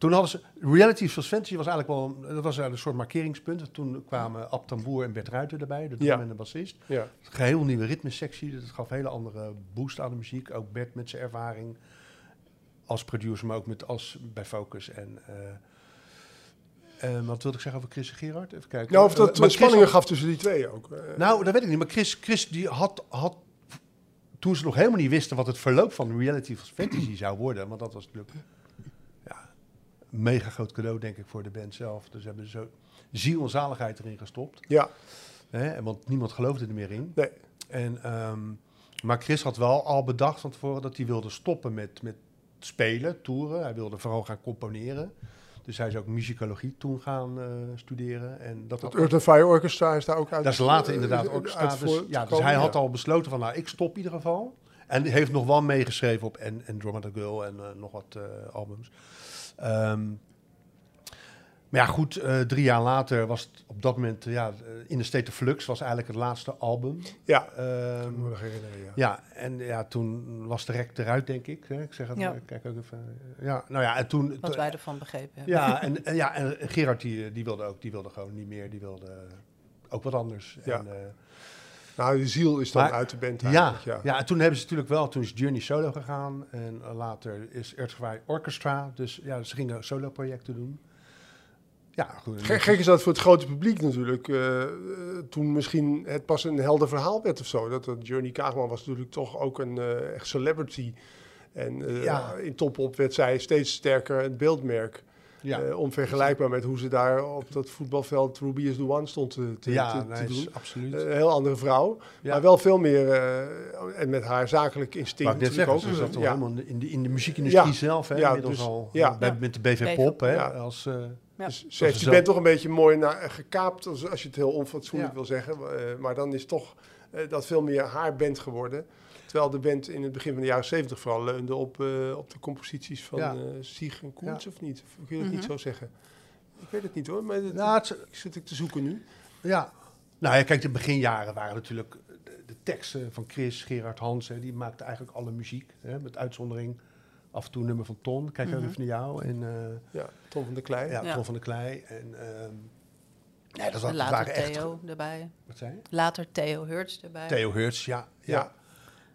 Toen hadden ze... Reality van Fantasy was eigenlijk wel... Dat was eigenlijk een soort markeringspunt. Toen kwamen Ab Tamboer en Bert Ruiter erbij. De drum
Ja.
en de bassist.
Ja.
Geheel nieuwe ritmesectie. Dat gaf een hele andere boost aan de muziek. Ook Bert met zijn ervaring als producer, maar ook met als bij Focus. En eh, wat wilde ik zeggen over Chris en Gerard? Even kijken.
Nou, of dat
maar Chris
spanningen
had-
gaf tussen die twee ook.
Nou, dat weet ik niet. Maar Chris, Chris die had, had, toen ze nog helemaal niet wisten wat het verloop van reality fantasy zou worden, want dat was natuurlijk mega groot cadeau, denk ik, voor de band zelf. Dus ze hebben zo ziel en zaligheid erin gestopt.
ja,
Hè? en Want niemand geloofde er meer in.
nee.
En, ehm, maar Chris had wel al bedacht van tevoren dat hij wilde stoppen met, met spelen, toeren. Hij wilde vooral gaan componeren. Dus hij is ook muzikologie toen gaan eh, studeren. En dat
Het Earth and Fire Orchestra is daar ook uit.
dat is later inderdaad ook
uit
status. Ja, dus hij
ja.
had al besloten van, nou, ik stop in ieder geval. En heeft nog wel meegeschreven op En- Andromeda Girl en eh, nog wat eh, albums. Ehm, maar ja, goed, eh, drie jaar later was het op dat moment, eh, ja, eh, In the State of Flux was eigenlijk het laatste album.
Ja,
Ehm,
ik moet me nog herinneren, ja.
ja, en ja, toen was de rek eruit, denk ik. Hè? Ik zeg het,
Ja.
eh, kijk ook even. Ja, nou ja, en toen...
Wat wij ervan begrepen hebben.
ja, en, en, ja, en Gerard die, eh, die wilde ook, die wilde gewoon niet meer, die wilde ook wat anders.
Ja.
En, eh,
Nou, de ziel is dan
Maar-
uit de band
ja, ja.
ja.
en toen hebben ze natuurlijk wel, toen is Journey solo gegaan en later is Earth Fire Orchestra. Dus ja, ze gingen solo projecten doen. Ja, goed.
Gek, gek is dat voor het grote publiek natuurlijk. eh, toen misschien het pas een helder verhaal werd of zo. Dat, dat Journey Kaagman was natuurlijk toch ook een eh, echt celebrity. En eh,
Ja.
in topop werd zij steeds sterker het beeldmerk.
Ja,
Eh, onvergelijkbaar met hoe ze daar op dat voetbalveld Ruby is the One stond te, te,
ja
te, te doen.
absoluut.
Een heel andere vrouw.
Ja.
Maar wel veel meer. eh, en met haar zakelijk instinct.
Wou ik net
natuurlijk
zeggen, ze
ook.
zat
ja.
helemaal in de, in de muziekindustrie
Ja.
zelf, hè,
Ja,
inmiddels
dus-
al.
ja.
Bij,
Ja.
met de BV Pop, hè, als... eh,
Ja.
Dus ze heeft
zo-
band toch een beetje mooi naar, gekaapt, als, als je het heel onfatsoenlijk
Ja.
wil zeggen. Eh, maar dan is toch eh, dat veel meer haar band geworden. Terwijl de band in het begin van de jaren zeventig vooral leunde op, eh, op de composities van
Ja.
eh Sieg en Koens,
Ja.
of niet? Of kun je dat niet
Mhm.
zo zeggen? Ik weet het niet hoor, maar dat
ja, het,
zit ik te zoeken nu.
Ja. Nou ja, kijk, de beginjaren waren natuurlijk de, de teksten van Chris, Gerard Hansen, die maakten eigenlijk alle muziek. Hè, met uitzondering af en toe een nummer van Ton. Kijk
Mhm.
even naar jou. En eh,
Ja, Tom van der Klei.
ja,
Ja.
Ton van der Klei. En ehm nee, dat, wa-
En
dat
later
waren echt...
Theo erbij.
Wat zei je?
Later Theo Hurts erbij.
Theo Hurts, ja. ja.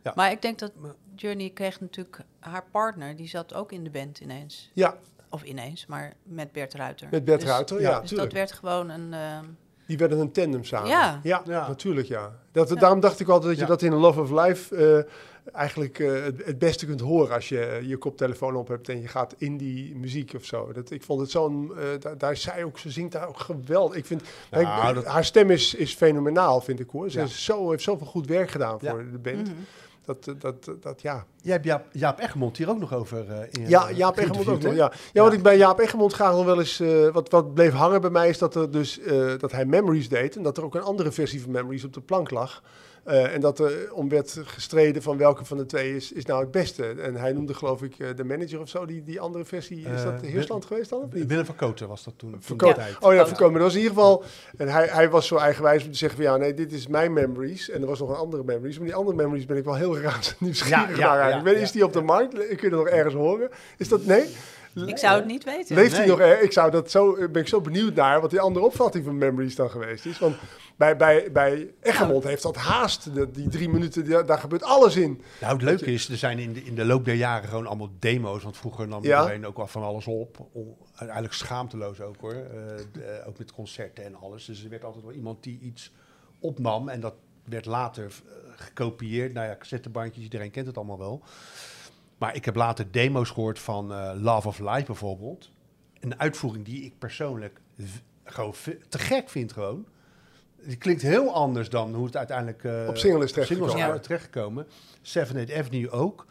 Ja.
Maar ik denk dat Journey kreeg natuurlijk haar partner, die zat ook in de band ineens.
Ja,
Of ineens, maar met Bert Ruiter.
met Bert
Dus-
Ruiter,
ja,
ja,
Dus
tuurlijk.
dat werd gewoon een... ehm,
Die werden een tandem samen.
Ja.
ja,
Ja.
natuurlijk ja. Dat,
Ja.
Daarom dacht ik altijd dat je dat in Love of Life eh, eigenlijk eh, het, het beste kunt horen als je eh, je koptelefoon op hebt en je gaat in die muziek of zo. Dat, ik vond het zo'n, daar, daar zij ook, ze zingt daar ook geweldig. Ik vind, ik-
dat-
haar stem is, is fenomenaal, vind ik hoor. Ze
Ja.
is zo, heeft zoveel goed werk gedaan
Ja.
voor de band. eh, dat, dat, dat, ja.
Jij hebt Jaap, Jaap Egmond hier ook nog over eh in,
Ja,
eh,
Jaap Egmond ook nog. Ja. Ja, wat ik bij Jaap Egmond graag nog wel eens... eh, wat, wat bleef hangen bij mij is dat, er dus, eh, dat hij Memories deed... en dat er ook een andere versie van Memories op de plank lag. Eh, en dat er om werd gestreden van welke van de twee is, is nou het beste. En hij noemde geloof ik eh, de manager of zo, die, die andere versie. Is
Eh,
dat Heersland geweest dan? Of niet?
Willem van Koten was dat toen. toen
Verko-
de tijd.
Oh ja, voorkomen. Dat was in ieder geval. En hij, hij was zo eigenwijs om te zeggen: van ja, nee, dit is mijn memories. En er was nog een andere memories. Maar die andere memories ben ik wel heel raar nieuwsgierig
Ja, ja,
naar eigenlijk.
ja,
is
ja,
die op de markt? Kun je dat nog ergens horen? Is dat nee?
Ik zou het niet weten.
Leeft hij
Nee.
nog er? Ik zou dat zo, ben ik zo benieuwd naar wat die andere opvatting van Memories dan geweest is. Want bij, bij, bij Egmond heeft dat haast, de- die drie minuten, die- daar gebeurt alles in.
Nou, het leuke is, er zijn in de, in de loop der jaren gewoon allemaal demo's. Want vroeger nam
Ja.
iedereen ook al van alles op. Uiteindelijk schaamteloos ook hoor. Eh, de- ook met concerten en alles. Dus er werd altijd wel iemand die iets opnam. En dat werd later eh, gekopieerd. Nou ja, cassettebandjes, iedereen kent het allemaal wel. Maar ik heb later demo's gehoord van eh, Love of Life bijvoorbeeld. Een uitvoering die ik persoonlijk gewoon te gek vind gewoon. Die klinkt heel anders dan hoe het uiteindelijk eh,
Op single is
op
terechtgekomen.
singles
Ja.
is terechtgekomen. Seven Eight Avenue ook.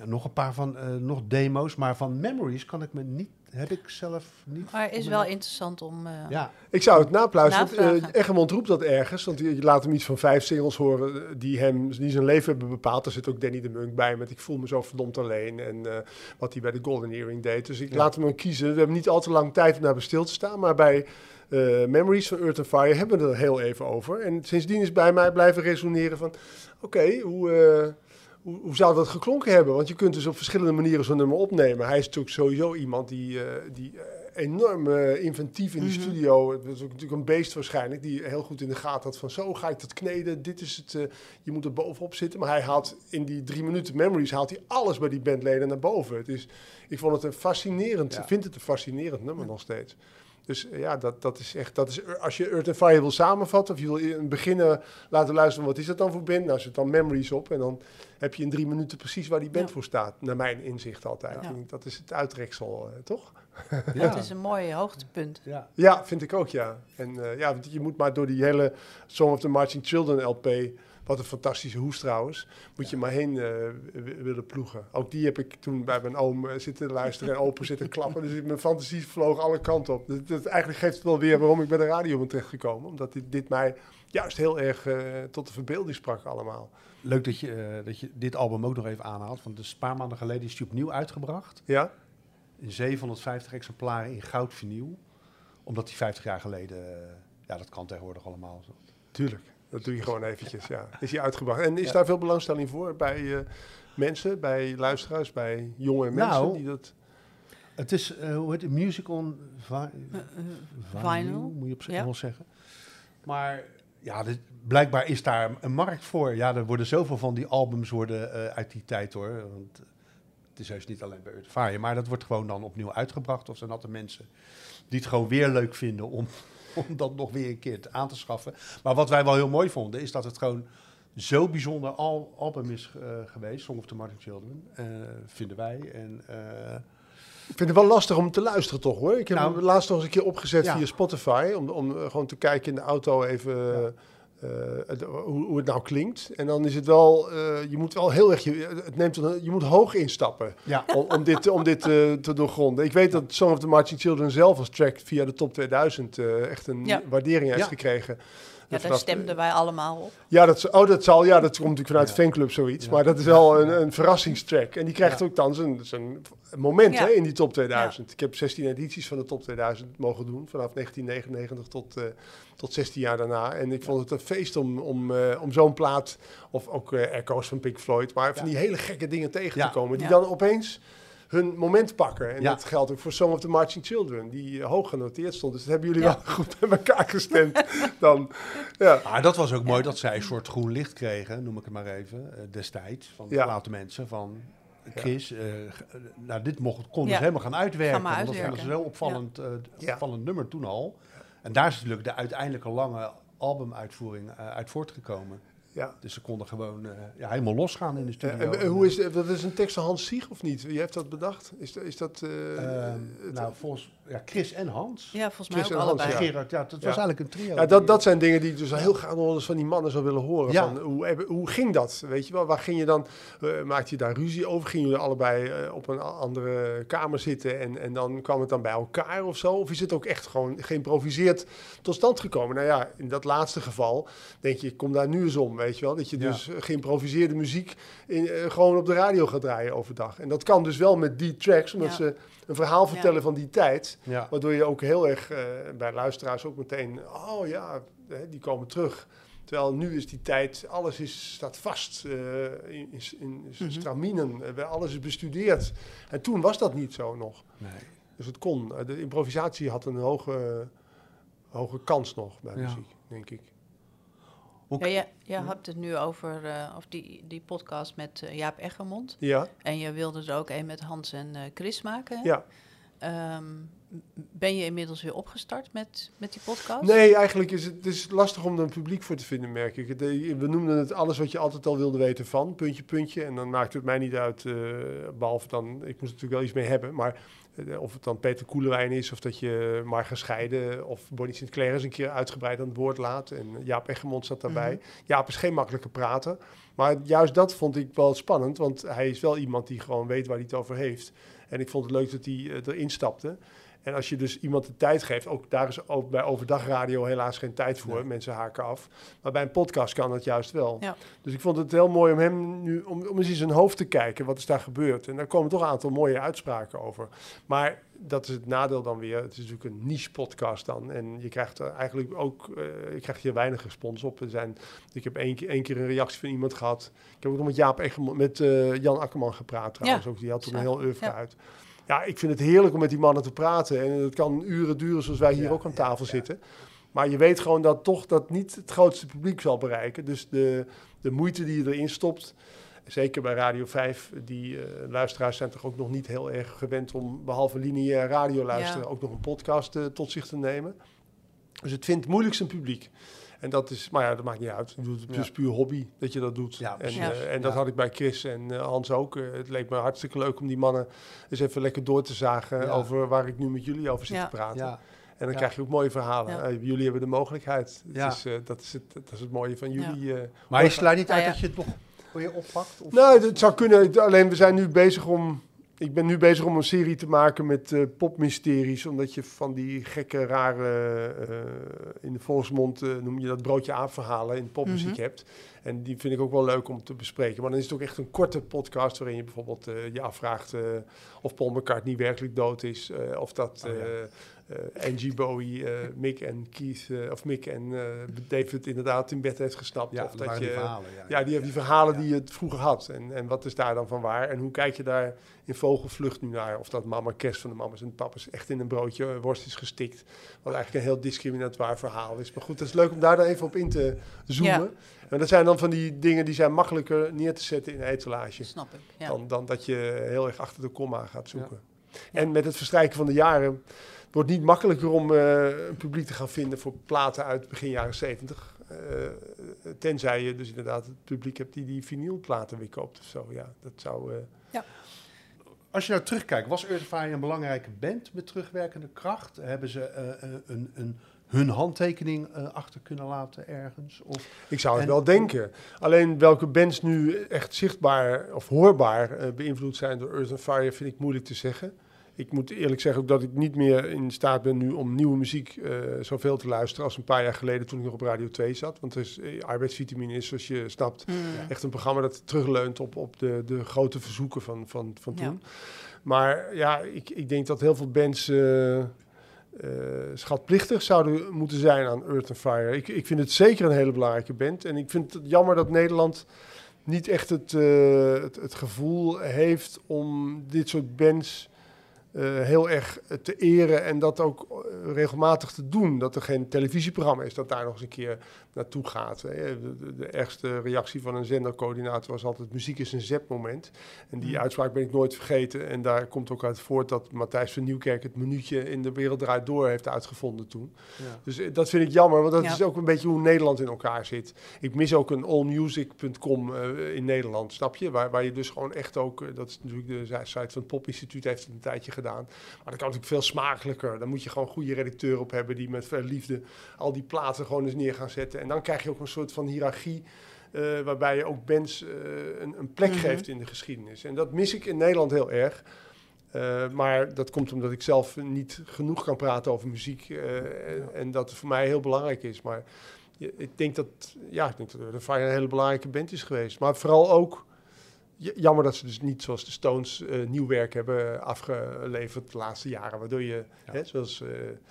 En nog een paar van eh, nog demo's, maar van Memories kan ik me niet, heb ik zelf niet.
Maar is wel interessant om... eh,
Ja,
Ik zou het napluisteren.
Navragen.
eh, Egmond roept dat ergens. Want je laat hem iets van vijf singles horen die hem die zijn leven hebben bepaald. Er zit ook Danny de Munk bij met Ik voel me zo verdomd alleen. En eh, wat hij bij de Golden Earring deed. Dus ik
Ja.
laat hem hem kiezen. We hebben niet al te lang tijd om daarbij stil te staan. Maar bij eh, Memories van Earth and Fire hebben we het er heel even over. En sindsdien is bij mij blijven resoneren van... Oké, hoe... hoe, hoe zou dat geklonken hebben? Want je kunt dus op verschillende manieren zo'n nummer opnemen. Hij is natuurlijk sowieso iemand die, eh, die eh, enorm eh, inventief in de
Mhm.
studio. Het was ook natuurlijk een beest waarschijnlijk. Die heel goed in de gaten had van zo ga ik dat kneden. Dit is het. je moet er bovenop zitten. Maar hij haalt in die drie minuten memories haalt hij alles bij die bandleden naar boven. Het is, ik vond het een fascinerend.
Ja.
Vind het een fascinerend nummer nog steeds. Dus eh, ja, dat, dat is echt. Dat is, als je Earth and Fire wil samenvatten, of je wil in het begin eh, laten luisteren, wat is dat dan voor band? Nou, zet dan memories op en dan heb je in drie minuten precies waar die band
Ja.
voor staat. Naar mijn inzicht altijd.
Ja.
Dat is het uittreksel, eh, toch?
Het is een mooi hoogtepunt.
ja.
Ja, vind ik ook, ja. En eh, ja, je moet maar door die hele Song of the Marching Children LP, wat een fantastische hoes trouwens, moet je maar heen eh, willen ploegen. Ook die heb ik toen bij mijn oom eh, zitten luisteren en open zitten klappen. Dus mijn fantasie vloog alle kanten op. Dat, dat eigenlijk geeft het wel weer waarom ik bij de radio ben terechtgekomen. Omdat dit, dit mij juist heel erg eh, tot de verbeelding sprak allemaal.
Leuk dat je, dat je dit album ook nog even aanhaalt. Want dus een paar maanden geleden is hij opnieuw uitgebracht.
Ja?
In 750 exemplaren in goud vinyl. Omdat hij 50 jaar geleden, ja dat kan tegenwoordig allemaal. Zo.
Tuurlijk. Dat doe je gewoon eventjes, ja. Is hij uitgebracht. En is daar veel belangstelling voor bij eh, mensen, bij luisteraars, bij jonge mensen
Nou,
die dat...
Het is, eh, hoe heet het, music on vi-
Eh, vinyl.
moet je op zich
Ja.
wel zeggen. Maar ja, dit- blijkbaar is daar een markt voor. Ja, er worden zoveel van die albums worden eh, uit die tijd hoor. Want het is heus niet alleen bij Fire, maar dat wordt gewoon dan opnieuw uitgebracht. Of zijn altijd mensen die het gewoon weer leuk vinden om, om dat nog weer een keer aan te schaffen. Maar wat wij wel heel mooi vonden, is dat het gewoon zo bijzonder al album is eh, geweest, Song of the Martin Children, eh, vinden wij. En eh,
Ik vind het wel lastig om te luisteren toch hoor. Ik heb
Nou,
hem laatst nog eens een keer opgezet
ja.
via Spotify. Om, om gewoon te kijken in de auto even
Ja.
Eh, het- hoe, hoe het nou klinkt. En dan is het wel, eh, je moet wel heel erg, je, het neemt, je moet hoog instappen
ja,
om, om dit, om dit eh, te doorgronden. Ik weet dat Song of the Marching Children zelf als track via de top 2000 eh, echt een
Ja.
waardering heeft
Ja.
gekregen.
Ja, daar stemden wij allemaal op.
Ja, dat, oh, dat zal, ja, dat komt natuurlijk vanuit
Ja.
de fanclub zoiets.
Ja.
Maar dat is wel een, een verrassingstrack. En die krijgt
Ja.
ook dan zijn, zijn moment
Ja.
hè, in die top 2000. Ik heb 16 edities van de top 2000 mogen doen. Vanaf 1999 tot, eh, tot 16 jaar daarna. En ik vond het een feest om, om, eh, om zo'n plaat, of ook eh, echo's van Pink Floyd, maar van
Ja.
die hele gekke dingen tegen
Ja.
te komen. Die
Ja.
dan opeens hun moment pakken. En
Ja.
dat geldt ook voor Song of the Marching Children, die eh, hoog genoteerd stond. Dus dat hebben jullie
Ja.
wel goed bij elkaar gestemd. dan, ja.
Maar dat was ook mooi dat zij een soort groen licht kregen, noem ik het maar even, eh, destijds. Van
Ja.
laten mensen van Chris, eh, nou dit mocht, kon dus helemaal gaan uitwerken.
Ga maar
want dat
uitwerken.
vonden ze zo opvallend, opvallend nummer toen al. En daar is natuurlijk de uiteindelijke lange albumuitvoering uit voortgekomen.
Ja.
Dus ze konden gewoon eh, ja, helemaal losgaan in de studio.
Eh, en, eh, hoe is, dat is een tekst van Hans Sieg of niet? Wie heeft dat bedacht? Is, dat- is dat... eh,
Ehm,
het-
nou, volgens, ja, Chris en Hans.
Ja, volgens mij
Chris
ook
en Hans,
allebei.
ja.
Gerard, ja, dat was eigenlijk een trio.
Ja, dat, dat zijn dingen die ik dus heel graag nog wel eens van die mannen zou willen horen.
Ja.
Van, hoe, hoe ging dat? Weet je wel, waar ging je dan? eh, maakte je daar ruzie over? Gingen jullie allebei eh, op een andere kamer zitten en, en dan kwam het dan bij elkaar of zo? Of is het ook echt gewoon geïmproviseerd tot stand gekomen? Nou ja, in dat laatste geval denk je, ik kom daar nu eens om, weet je wel? Dat je
Ja.
dus geïmproviseerde muziek in, eh, gewoon op de radio gaat draaien overdag. En dat kan dus wel met die tracks, omdat
Ja.
ze een verhaal vertellen van die tijd.
ja.
Waardoor je ook heel erg eh, bij luisteraars ook meteen, oh ja, hè, die komen terug. Terwijl nu is die tijd, alles is, staat vast eh, in, in, in
Mhm.
straminen, eh, alles is bestudeerd. En toen was dat niet zo nog.
Nee.
Dus het kon. De improvisatie had een hoge, hoge kans nog bij
Ja.
muziek, denk ik.
Hoe-
Ja, je, je hebt het nu over eh, of die, die podcast met eh, Jaap Eggermond.
Ja,
En je wilde er ook een met Hans en eh, Chris maken. hè?
ja.
Ehm, ben je inmiddels weer opgestart met, met die podcast?
Nee, eigenlijk is het, het is lastig om er een publiek voor te vinden, merk ik. We noemden het alles wat je altijd al wilde weten van, puntje, puntje. En dan maakt het mij niet uit, eh, behalve dan, ik moest natuurlijk wel iets mee hebben. Maar of het dan Peter Koelewijn is, of dat je maar gescheiden, of Bonnie Sinclair eens een keer uitgebreid aan het woord laat. En Jaap Eggermond zat daarbij.
Mhm.
Jaap is geen makkelijke prater. Maar juist dat vond ik wel spannend, want hij is wel iemand die gewoon weet waar hij het over heeft. En ik vond het leuk dat hij eh, erin stapte. En als je dus iemand de tijd geeft, ook daar is ook bij overdagradio helaas geen tijd voor.
Nee.
Mensen haken af. Maar bij een podcast kan dat juist wel.
Ja.
Dus ik vond het heel mooi om hem nu, om, om eens in zijn hoofd te kijken, wat is daar gebeurd. En daar komen toch een aantal mooie uitspraken over. Maar dat is het nadeel dan weer. Het is natuurlijk een niche podcast dan. En je krijgt er eigenlijk ook, eh je krijgt hier weinig respons op. Er zijn, ik heb één keer, één keer een reactie van iemand gehad. Ik heb ook nog met Jaap met eh, Jan Akkerman gepraat trouwens. Ook, die had toen een heel oeuvre
Ja.
uit. Ja, ik vind het heerlijk om met die mannen te praten. En het kan uren duren zoals wij hier
Ja,
ook aan tafel
ja.
zitten. Maar je weet gewoon dat toch dat niet het grootste publiek zal bereiken. Dus de, de moeite die je erin stopt, zeker bij Radio 5, die eh, luisteraars zijn toch ook nog niet heel erg gewend om behalve lineair radio luisteren,
Ja.
ook nog een podcast eh, tot zich te nemen. Dus het vindt moeilijk zijn publiek. En dat is, maar ja, dat maakt niet uit. Het is
Ja.
dus puur hobby dat je dat doet.
Ja,
en eh, en dat
Ja.
had ik bij Chris en eh, Hans ook. Eh, het leek me hartstikke leuk om die mannen eens even lekker door te zagen
Ja.
over waar ik nu met jullie over zit
Ja.
te praten.
Ja,
En dan
Ja.
krijg je ook mooie verhalen.
Ja.
Jullie hebben de mogelijkheid. Het
Ja.
is, dat, is het, dat is het mooie van jullie.
maar je sluit niet
Nou
uit
ja.
dat je het nog weer oppakt? Of?
nou, het zou kunnen. Alleen we zijn nu bezig om. Ik ben nu bezig om een serie te maken met eh, popmysteries. Omdat je van die gekke, rare. eh, in de volksmond eh, noem je dat broodje aap-verhalen in popmuziek
Mhm.
hebt. En die vind ik ook wel leuk om te bespreken. Maar dan is het ook echt een korte podcast. waarin je bijvoorbeeld eh, je afvraagt. eh, of Paul McCartney werkelijk dood is. eh, of dat.
Oh ja.
eh, eh, Angie Bowie, eh, Mick en Keith, of Mick en eh, David inderdaad in bed heeft gestapt.
Ja,
of
dat
je,
die verhalen. Ja,
ja, die, die verhalen die je het vroeger had. En, en wat is daar dan van waar? En hoe kijk je daar in vogelvlucht nu naar? Of dat mama kerst van de mama's en papa's echt in een broodje worst is gestikt. Wat eigenlijk een heel discriminatoire verhaal is. Maar goed, het is leuk om daar dan even op in te zoomen. En dat zijn dan van die dingen die zijn makkelijker neer te zetten in een etalage.
Snap ik. Ja.
Dan, dan dat je heel erg achter de komma gaat zoeken. En met het verstrijken van de jaren wordt het niet makkelijker om eh, een publiek te gaan vinden voor platen uit begin jaren 70. Eh, tenzij je dus inderdaad het publiek hebt die die vinylplaten weer koopt of zo. Ja, dat zou... eh,
Als je nou terugkijkt, was Earth Fire een belangrijke band met terugwerkende kracht? Hebben ze eh, eh, een, een, hun handtekening eh, achter kunnen laten ergens? Of,
ik zou het
En-
wel denken. Alleen welke bands nu echt zichtbaar of hoorbaar eh, beïnvloed zijn door Earth and Fire vind ik moeilijk te zeggen. Ik moet eerlijk zeggen ook dat ik niet meer in staat ben nu om nieuwe muziek eh, zoveel te luisteren als een paar jaar geleden toen ik nog op Radio 2 zat. Want is, arbeidsvitamine is, zoals je snapt,
Hmm.
echt een programma dat terugleunt op, op de, de grote verzoeken van, van, van
Ja.
toen. Maar ja, ik, ik denk dat heel veel bands eh, schatplichtig zouden moeten zijn aan Earth and Fire. Ik, ik vind het zeker een hele belangrijke band. En ik vind het jammer dat Nederland niet echt het, eh, het, gevoel heeft om dit soort bands eh, heel erg te eren en dat ook regelmatig te doen. Dat er geen televisieprogramma is dat daar nog eens een keer naartoe gaat. Hè. De, de, de ergste reactie van een zendercoördinator was altijd muziek is een zetmoment. En die
Mm.
uitspraak ben ik nooit vergeten. En daar komt ook uit voort dat Matthijs van Nieuwkerk het minuutje in de wereld draait door heeft uitgevonden toen.
Ja.
Dus eh, dat vind ik jammer, want dat
Ja.
is ook een beetje hoe Nederland in elkaar zit. Ik mis ook een allmusic.com eh, in Nederland, snap je? Waar, waar je dus gewoon echt ook, eh, dat is natuurlijk de site van het Pop Instituut heeft het een tijdje gedaan. Maar dat kan natuurlijk veel smakelijker. Dan moet je gewoon goede redacteur op hebben die met veel liefde al die platen gewoon eens neer gaan zetten. En dan krijg je ook een soort van hiërarchie. eh, waarbij je ook bands eh, een, een plek
Mhm.
geeft in de geschiedenis. En dat mis ik in Nederland heel erg. Eh, maar dat komt omdat ik zelf niet genoeg kan praten over muziek. en, en dat voor mij heel belangrijk is. Maar ik denk dat, ja, ik denk dat de Fire een hele belangrijke band is geweest. Maar vooral ook, jammer dat ze dus niet zoals de Stones eh, nieuw werk hebben afgeleverd de laatste jaren. Waardoor je,
Ja.
hè, zoals eh,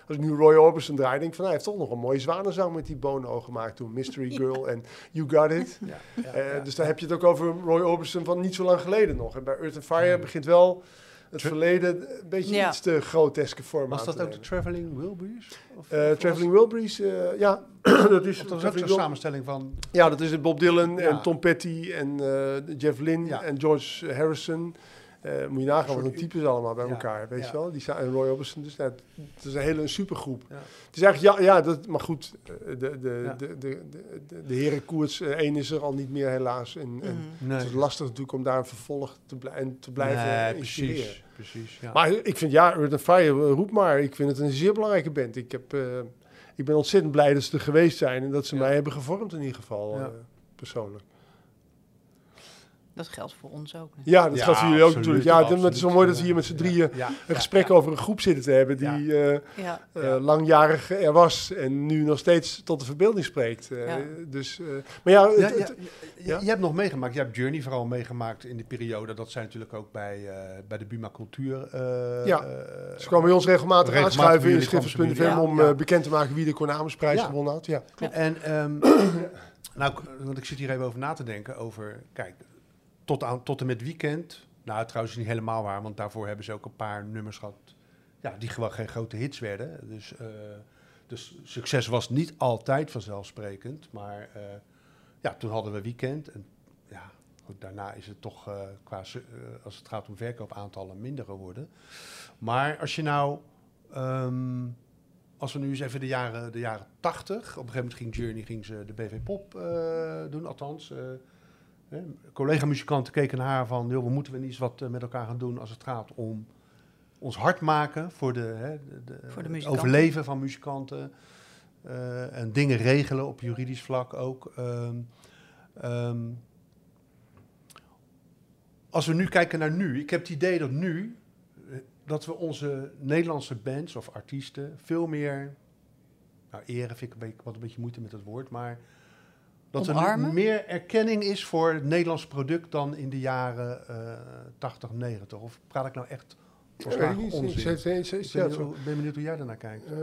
als ik nu Roy Orbison draai, denk ik van, nou, hij heeft toch nog een mooie zwanenzang met die Bono gemaakt toen. Mystery Girl en You Got It.
Ja, ja,
Eh,
ja.
Dus daar heb je het ook over Roy Orbison van niet zo lang geleden nog. En bij Earth and Fire begint wel het
Tra-
verleden een beetje
Ja.
iets te groteske vorm
Was dat ook de. Traveling Wilburys?
Eh,
was-
Traveling Wilburys, eh, ja, dat is,
dat
Wil-
samenstelling van...
ja, dat is het Bob Dylan
Ja.
en Tom Petty en eh, Jeff Lynne
Ja.
en George Harrison. Eh, moet je nagaan wat een types allemaal bij
Ja,
elkaar, weet
ja.
je wel? Die zijn, en Roy Orbison, dus ja, het is een hele supergroep.
Ja.
Het is eigenlijk, ja, ja dat, maar goed, eh, de, de,
Ja.
de, de, de, de, de herenkoers, eh, één is er al niet meer helaas. En, en
Mhm.
het is lastig natuurlijk om daar een vervolg te, blij- en te blijven
Nee,
inspireren.
precies, precies. Ja.
Maar ik vind, ja, Earth and Fire, roep maar. Ik vind het een zeer belangrijke band. Ik, heb, eh, ik ben ontzettend blij dat ze er geweest zijn en dat ze
Ja.
mij hebben gevormd in ieder geval,
Ja.
eh, persoonlijk.
Dat geldt voor ons ook.
Ja, dat
Ja,
gaat voor jullie ook natuurlijk. Ja,
absoluut.
het is wel mooi dat we
Ja,
hier met z'n drieën
ja,
een gesprek
ja.
over een groep zitten te hebben die eh,
Ja,
eh,
Ja.
langjarig er was en nu nog steeds tot de verbeelding spreekt. Eh,
Ja.
Dus, eh, maar ja, het-
Ja,
het-
ja, je,
ja?
je hebt nog meegemaakt, je hebt Journey vooral meegemaakt in die periode. Dat zijn natuurlijk ook bij, eh, bij de Buma Cultuur. eh,
Ja. ze kwamen bij ons regelmatig,
Regelmatig
aanschuiven in
ze
Schiffers.fm om bekend te maken wie de Cornamusprijs
Ja.
gewonnen had. Ja.
En, ehm, nou, want ik zit hier even over na te denken over, kijk, tot, tot en met weekend. Nou, trouwens niet helemaal waar, want daarvoor hebben ze ook een paar nummers gehad, ja, die gewoon geen grote hits werden. Dus, eh, dus succes was niet altijd vanzelfsprekend, maar eh, ja, toen hadden we weekend. En ja, daarna is het toch, eh, qua, als het gaat om verkoopaantallen, minder geworden. Maar als je nou... ehm, als we nu eens even de jaren, de jaren 80, op een gegeven moment ging Journey ging ze de BV Pop doen, althans. Collega-muzikanten keken naar haar van, joh, we moeten we niet eens wat eh, met elkaar gaan doen als het gaat om ons hard maken voor, de, hè, de, de-
Voor de
het overleven van muzikanten. eh, en dingen regelen op juridisch vlak ook. Ehm, ehm, als we nu kijken naar nu, ik heb het idee dat nu, eh, dat we onze Nederlandse bands of artiesten veel meer, nou eren vind ik een beetje, wat een beetje moeite met het woord, maar dat er nu
Omarmen?
meer erkenning is voor het Nederlands product dan in de jaren eh 80, 90. Of praat ik nou echt
niet,
onzin?
ze- ze- ze-
Ik ben,
ja,
benieuwd- ben benieuwd hoe jij daarnaar kijkt.
Eh,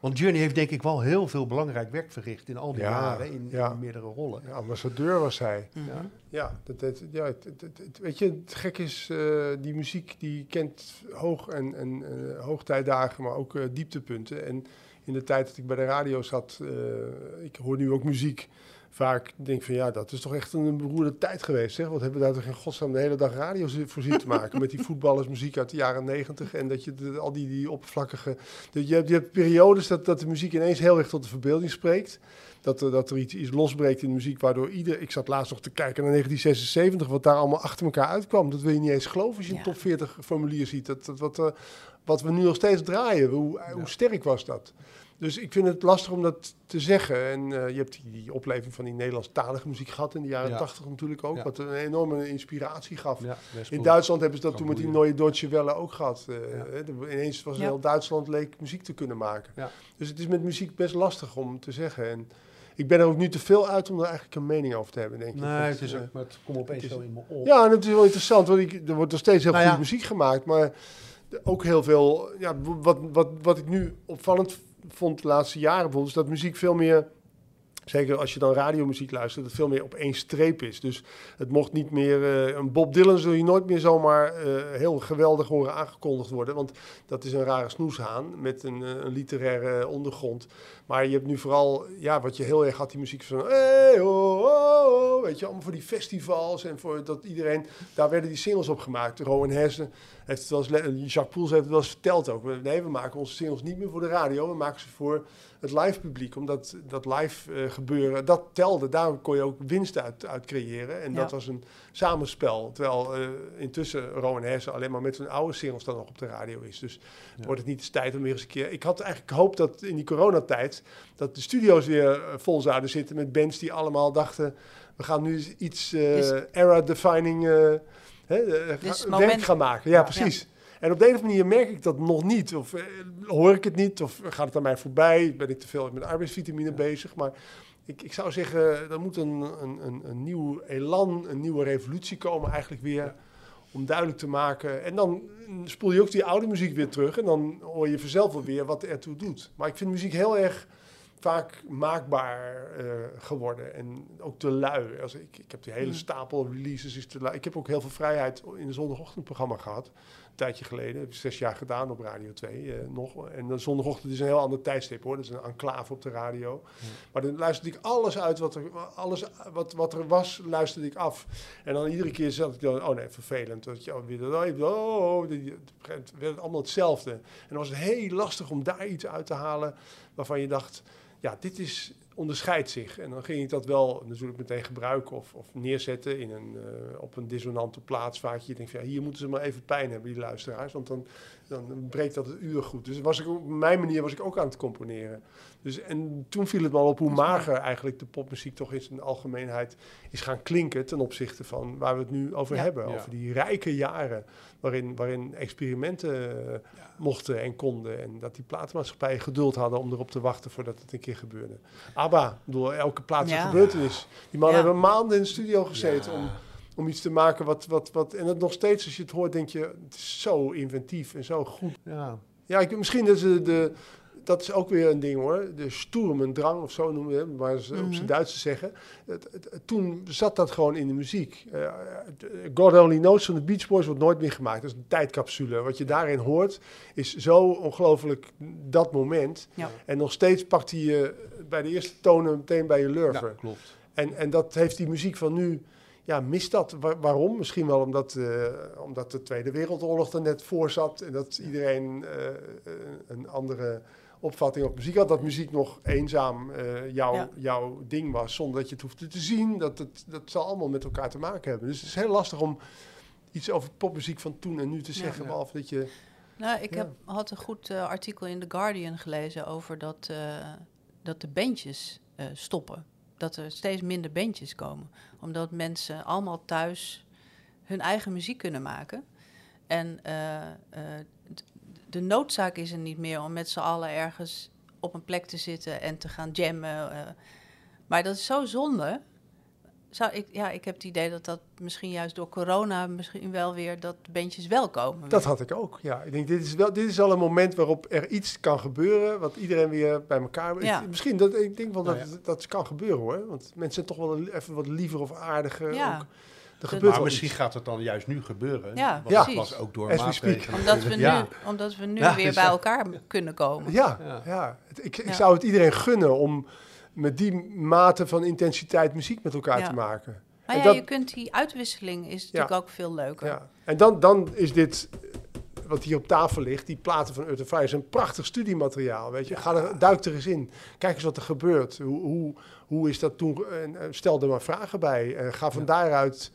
Want Journey heeft denk ik wel heel veel belangrijk werk verricht in al die
Ja,
jaren, in,
ja.
in meerdere rollen.
ja, ambassadeur was hij.
Mhm.
Ja.
Ja, dat, dat, ja het, het- het- het- weet je, het gek is, eh, die muziek die kent hoog- en, en eh, hoogtijdagen, maar ook eh, dieptepunten. En in de tijd dat ik bij de radio zat, eh, ik hoor nu ook muziek, vaak denk van ja, dat is toch echt een beroerde tijd geweest. Zeg. Wat hebben we daar toch in godsnaam de hele dag radio voor zitten te maken met die voetballersmuziek uit de jaren negentig en dat je de- al die, die oppervlakkige... Dat je, hebt, je hebt periodes dat, dat de muziek ineens heel erg tot de verbeelding spreekt. Dat, er- dat er iets, iets losbreekt in de muziek, waardoor ieder... Ik zat laatst nog te kijken naar 1976, wat daar allemaal achter elkaar uitkwam. Dat wil je niet eens geloven als je een top 40 formulier ziet. Dat, dat, wat, eh, wat we nu nog steeds draaien, hoe, hoe sterk was dat? Dus ik vind het lastig om dat te zeggen. En eh, je hebt die, die opleving van die Nederlandstalige muziek gehad in de jaren
Ja.
80 natuurlijk ook,
Ja.
wat een enorme inspiratie gaf.
Ja,
In
goed.
Duitsland hebben ze dat toen met die. Neue Deutsche Welle ook gehad. Eh,
Ja.
ineens was
Ja.
heel Duitsland leek muziek te kunnen maken.
Ja.
Dus het is met muziek best lastig om te zeggen. En ik ben er ook nu te veel uit om er eigenlijk een mening over te hebben, denk ik.
Nee, het is
eh,
ook, maar het komt opeens
het is-
zo in me op.
ja, en het is wel interessant, want ik, er wordt nog steeds heel
Nou
goede
ja.
muziek gemaakt, maar ook heel veel, ja, wat, wat, wat ik nu opvallend vond de laatste jaren bijvoorbeeld, dat muziek veel meer Zeker als je dan radiomuziek luistert, dat het veel meer op één streep is. Dus het mocht niet meer... eh, een Bob Dylan zul je nooit meer zomaar eh, heel geweldig horen aangekondigd worden. Want dat is een rare snoeshaan met een, eh, een literaire ondergrond. Maar je hebt nu vooral, ja, wat je heel erg had, die muziek van... Hey, oh, weet je, allemaal voor die festivals en voor dat iedereen... Daar werden die singles op gemaakt. Rowan Hessen heeft het wel eens... Jacques Poels heeft het wel eens verteld ook. Nee, we maken onze singles niet meer voor de radio. We maken ze voor het live publiek. Omdat dat live eh, gebeuren, dat telde. Daar kon je ook winst uit, uit creëren. En dat was een samenspel. Terwijl eh, intussen Rowan Hessen alleen maar met zijn oude singles dan nog op de radio is. Dus wordt het niet eens tijd om weer eens een keer... Ik had eigenlijk gehoopt dat in die coronatijd... dat de studio's weer eh, vol zouden zitten met bands die allemaal dachten... we gaan nu iets era-defining hè,
Dus moment-
werk gaan maken. Ja, precies. En op de een of andere manier merk ik dat nog niet. Of eh, hoor ik het niet, of gaat het aan mij voorbij? Ben ik te veel met arbeidsvitamine bezig? Maar ik, ik zou zeggen, er moet een, een, een, een nieuw elan, een nieuwe revolutie komen eigenlijk weer... Om duidelijk te maken. En dan spoel je ook die oude muziek weer terug. En dan hoor je vanzelf wel weer wat er ertoe doet. Maar ik vind muziek heel erg vaak maakbaar eh, geworden. En ook te lui. Als ik, ik heb die hele
Mm.
stapel releases. Is te lui. Ik heb ook heel veel vrijheid in een zondagochtendprogramma gehad. Een tijdje geleden. Heb ik zes jaar gedaan op Radio 2 eh, nog. En de zondagochtend is een heel ander tijdstip hoor. Dat is een enclave op de radio. Maar dan luisterde ik alles uit wat er, alles wat, wat er was, luisterde ik af. En dan iedere keer zat ik dan, oh nee, vervelend. Dat je oh, weer, oh, oh, het werd het allemaal hetzelfde. En dan was het heel lastig om daar iets uit te halen waarvan je dacht, ja, dit is, onderscheidt zich. En dan ging ik dat wel natuurlijk meteen gebruiken of, of neerzetten in een, eh, op een dissonante plaats. Waar je denkt, van, ja, hier moeten ze maar even pijn hebben, die luisteraars. Want dan, dan breekt dat het uur goed. Dus was ik op mijn manier was ik ook aan het componeren. Dus, en toen viel het me al op hoe mager eigenlijk de popmuziek toch in zijn algemeenheid is gaan klinken ten opzichte van waar we het nu over
Ja.
hebben.
Ja.
Over die rijke jaren waarin, waarin experimenten eh, mochten en konden. En dat die platenmaatschappijen geduld hadden om erop te wachten voordat het een keer gebeurde. ABBA, bedoel, elke plaats
Ja.
gebeurtenis. Die mannen
Ja.
hebben maanden in de studio gezeten
Ja.
om, om iets te maken wat, wat, wat... En het nog steeds, als je het hoort, denk je, het is zo inventief en zo goed.
Ja.
Ja, ik, misschien is de, de, dat is ook weer een ding hoor. De Sturmendrang of zo noemen we het, maar ze op
Mhm.
zijn Duits zeggen. Het, het- toen zat dat gewoon in de muziek. De- God Only Knows van de Beach Boys wordt nooit meer gemaakt. Dat is een tijdcapsule. Wat je daarin hoort is zo ongelooflijk dat moment.
Ja.
En nog steeds pakt hij je bij de eerste tonen meteen bij je lurven.
Ja, klopt.
En, en dat heeft die muziek van nu, ja, mist dat. Wa- waarom? Misschien wel omdat, eh, omdat de Tweede Wereldoorlog er net voor zat. En dat iedereen eh, een andere opvatting op muziek had. Dat muziek nog eenzaam eh, jouw,
Ja.
jouw ding was, zonder dat je het hoefde te zien. Dat, het, dat zal allemaal met elkaar te maken hebben. Dus het is heel lastig om iets over popmuziek van toen en nu te zeggen.
Ja.
Behalve dat je...
Nou, ik
Ja.
heb, had een goed artikel in The Guardian gelezen over dat, eh, dat de bandjes eh, stoppen. Dat er steeds minder bandjes komen. Omdat mensen allemaal thuis hun eigen muziek kunnen maken. En eh, eh, de noodzaak is er niet meer om met z'n allen ergens op een plek te zitten en te gaan jammen. eh. maar dat is zo zonde. Zou ik, ja, ik heb het idee dat dat misschien juist door corona misschien wel weer dat de bandjes wel komen.
Dat had ik ook, ja. Ik denk, dit is, wel, dit is al een moment waarop er iets kan gebeuren... wat iedereen weer bij elkaar...
Ja.
Ik, misschien, dat, ik denk wel dat
Nou ja.
het- dat kan gebeuren, hoor. Want mensen zijn toch wel even wat liever of aardiger.
Ja.
Ook. Er
Dat-
gebeurt
Maar misschien
iets.
gaat het dan juist nu gebeuren.
Ja,
want
Ja.
het was ook door
As we speak.
maatregelen.
Omdat we nu,
Ja.
omdat we nu
Ja,
weer
is
bij
dat-
elkaar kunnen komen.
Ja, ja. Ik, ik
Ja.
zou het iedereen gunnen om met die mate van intensiteit muziek met elkaar
Ja.
te maken.
Maar
En
ja,
dat-
je kunt die uitwisseling is natuurlijk ook veel leuker.
Ja. En dan, dan is dit, eh, wat hier op tafel ligt, die platen van Earth Fire, is een prachtig studiemateriaal. Weet je? Ga er, duik er eens in. Kijk eens wat er gebeurt. Hoe, hoe, hoe is dat toen? En, eh, stel er maar vragen bij. Eh, ga van daaruit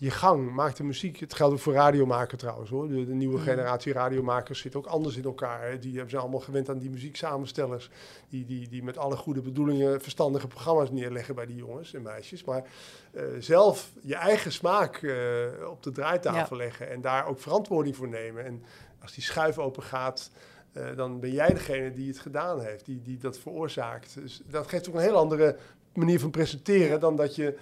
je gang. Maak de muziek. Het geldt ook voor radiomaker trouwens hoor. De, de nieuwe
Mm.
generatie radiomakers zit ook anders in elkaar. hè. Die zijn allemaal gewend aan die muzieksamenstellers. Die, die, die met alle goede bedoelingen verstandige programma's neerleggen bij die jongens en meisjes. Maar eh, zelf je eigen smaak eh, op de draaitafel leggen en daar ook verantwoording voor nemen. En als die schuif open gaat, eh, dan ben jij degene die het gedaan heeft, die, die dat veroorzaakt. Dus dat geeft ook een heel andere manier van presenteren dan dat je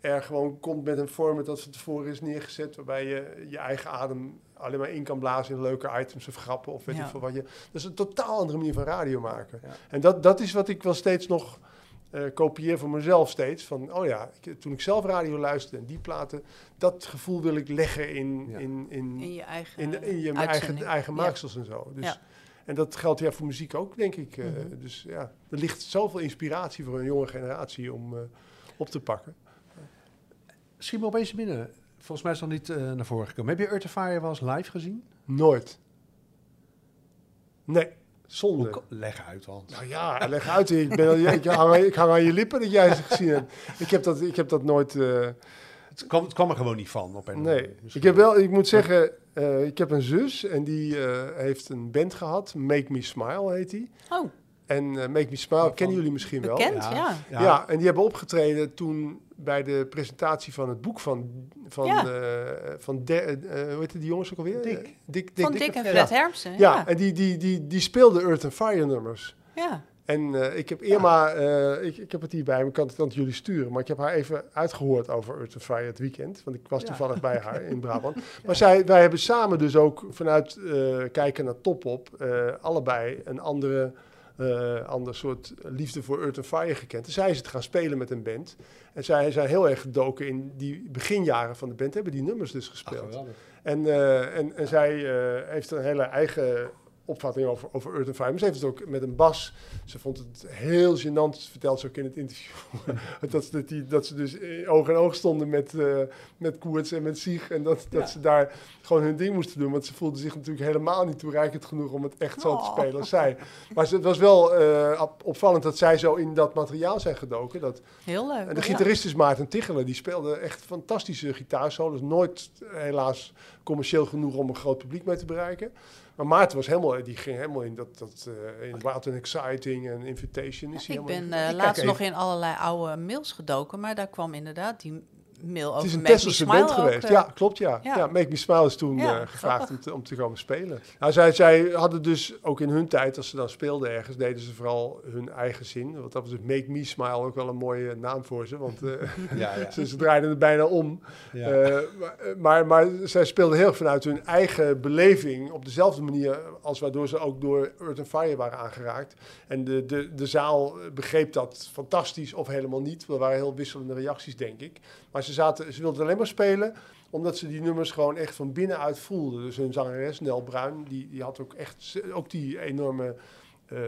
er gewoon komt met een format dat van tevoren is neergezet, waarbij je je eigen adem alleen maar in kan blazen in leuke items of grappen of weet
Ja.
ik veel wat je. Dat is een totaal andere manier van radio maken.
Ja.
En dat, dat is wat ik wel steeds nog eh, kopieer voor mezelf steeds. Van, oh ja, ik, toen ik zelf radio luisterde en die platen, dat gevoel wil ik leggen in,
Ja.
in, in,
In je eigen
in, de- in je eigen, eigen maaksels en zo. Dus. En dat geldt ja voor muziek ook, denk ik. eh,
Mhm.
Dus ja, er ligt zoveel inspiratie voor een jonge generatie om eh, op te pakken.
Schiet me opeens binnen. Volgens mij is het nog niet eh, naar voren gekomen. Heb je Earth Fire wel eens live gezien?
Nooit. Nee,
Hoe
zonde.
ko- Leg uit, Hans.
Nou ja, leg uit. Ik, ben, al- ik, hang, aan- ik hang aan je lippen dat jij ze gezien hebt. Ik heb dat, ik heb dat nooit... eh,
Het kwam, het kwam er gewoon niet van. Op een
nee,
Misschien-
ik heb wel... Ik moet zeggen, eh, ik heb een zus en die eh, heeft een band gehad. Make Me Smile heet die.
Oh,
En eh, Make Me Smile kennen jullie misschien wel.
bekend, ja.
Ja. en die hebben opgetreden toen bij de presentatie van het boek van, van,
Ja.
eh, van de, eh, hoe heet die jongens ook alweer?
Dick.
Eh, Dick, Dick,
Van
Dick
Dick en
ja.
Fred Hermsen.
Ja,
Ja,
en die, die, die, die speelde Earth and Fire nummers.
ja.
En eh, ik heb Irma, eh, ik, ik heb het hier bij me, ik kan het aan jullie sturen, maar ik heb haar even uitgehoord over Earth and Fire het weekend, want ik was
Ja.
toevallig bij haar in Brabant. Maar zij, wij hebben samen dus ook vanuit eh, kijken naar Topop eh, allebei een andere, eh, ander soort liefde voor Earth and Fire gekend. En zij is het gaan spelen met een band. En zij zijn heel erg gedoken in die beginjaren van de band, hebben die nummers dus gespeeld. En, eh, en, en zij eh, heeft een hele eigen opvatting over, over Earth and Fire. Maar ze heeft het ook met een bas. Ze vond het heel gênant, vertelt ze ook in het interview. dat, ze, dat, die, dat ze dus eh, oog in oog stonden met, eh met Koerts en met Sieg. En dat, dat
Ja.
ze daar gewoon hun ding moesten doen. Want ze voelden zich natuurlijk helemaal niet toereikend genoeg om het echt zo te
Oh.
spelen als zij. Maar ze- het was wel eh, op- opvallend dat zij zo in dat materiaal zijn gedoken. Dat,
Heel leuk.
en de gitarist is Maarten Tichelen. Die speelde echt fantastische gitaarsolos. Nooit eh, helaas commercieel genoeg om een groot publiek mee te bereiken. Maar Maarten was helemaal, die ging helemaal in dat, dat eh, in Wild and Exciting en Invitation. Is hij
Ik ben eh, laatst nog in allerlei oude mails gedoken, maar daar kwam inderdaad die mail over
Het is een
Make Me
Tesselse
Smile
band
ook,
geweest.
eh,
ja, klopt ja. ja.
ja.
Make Me Smile is toen
Ja,
eh, gevraagd om te, om te komen spelen. Nou, zij, zij hadden dus ook in hun tijd, als ze dan speelden ergens, deden ze vooral hun eigen zin. Want dat was dus Make Me Smile ook wel een mooie naam voor ze. Want eh,
Ja, ja.
ze, ze draaiden het bijna om.
ja.
Eh, maar, maar, maar zij speelden heel erg vanuit hun eigen beleving op dezelfde manier als waardoor ze ook door Earth and Fire waren aangeraakt. En de, de, de zaal begreep dat fantastisch of helemaal niet. Er waren heel wisselende reacties, denk ik. Maar ze, zaten, ze wilden alleen maar spelen omdat ze die nummers gewoon echt van binnenuit voelden. Dus hun zangeres, Nel Bruin, die, die had ook echt ook die enorme eh,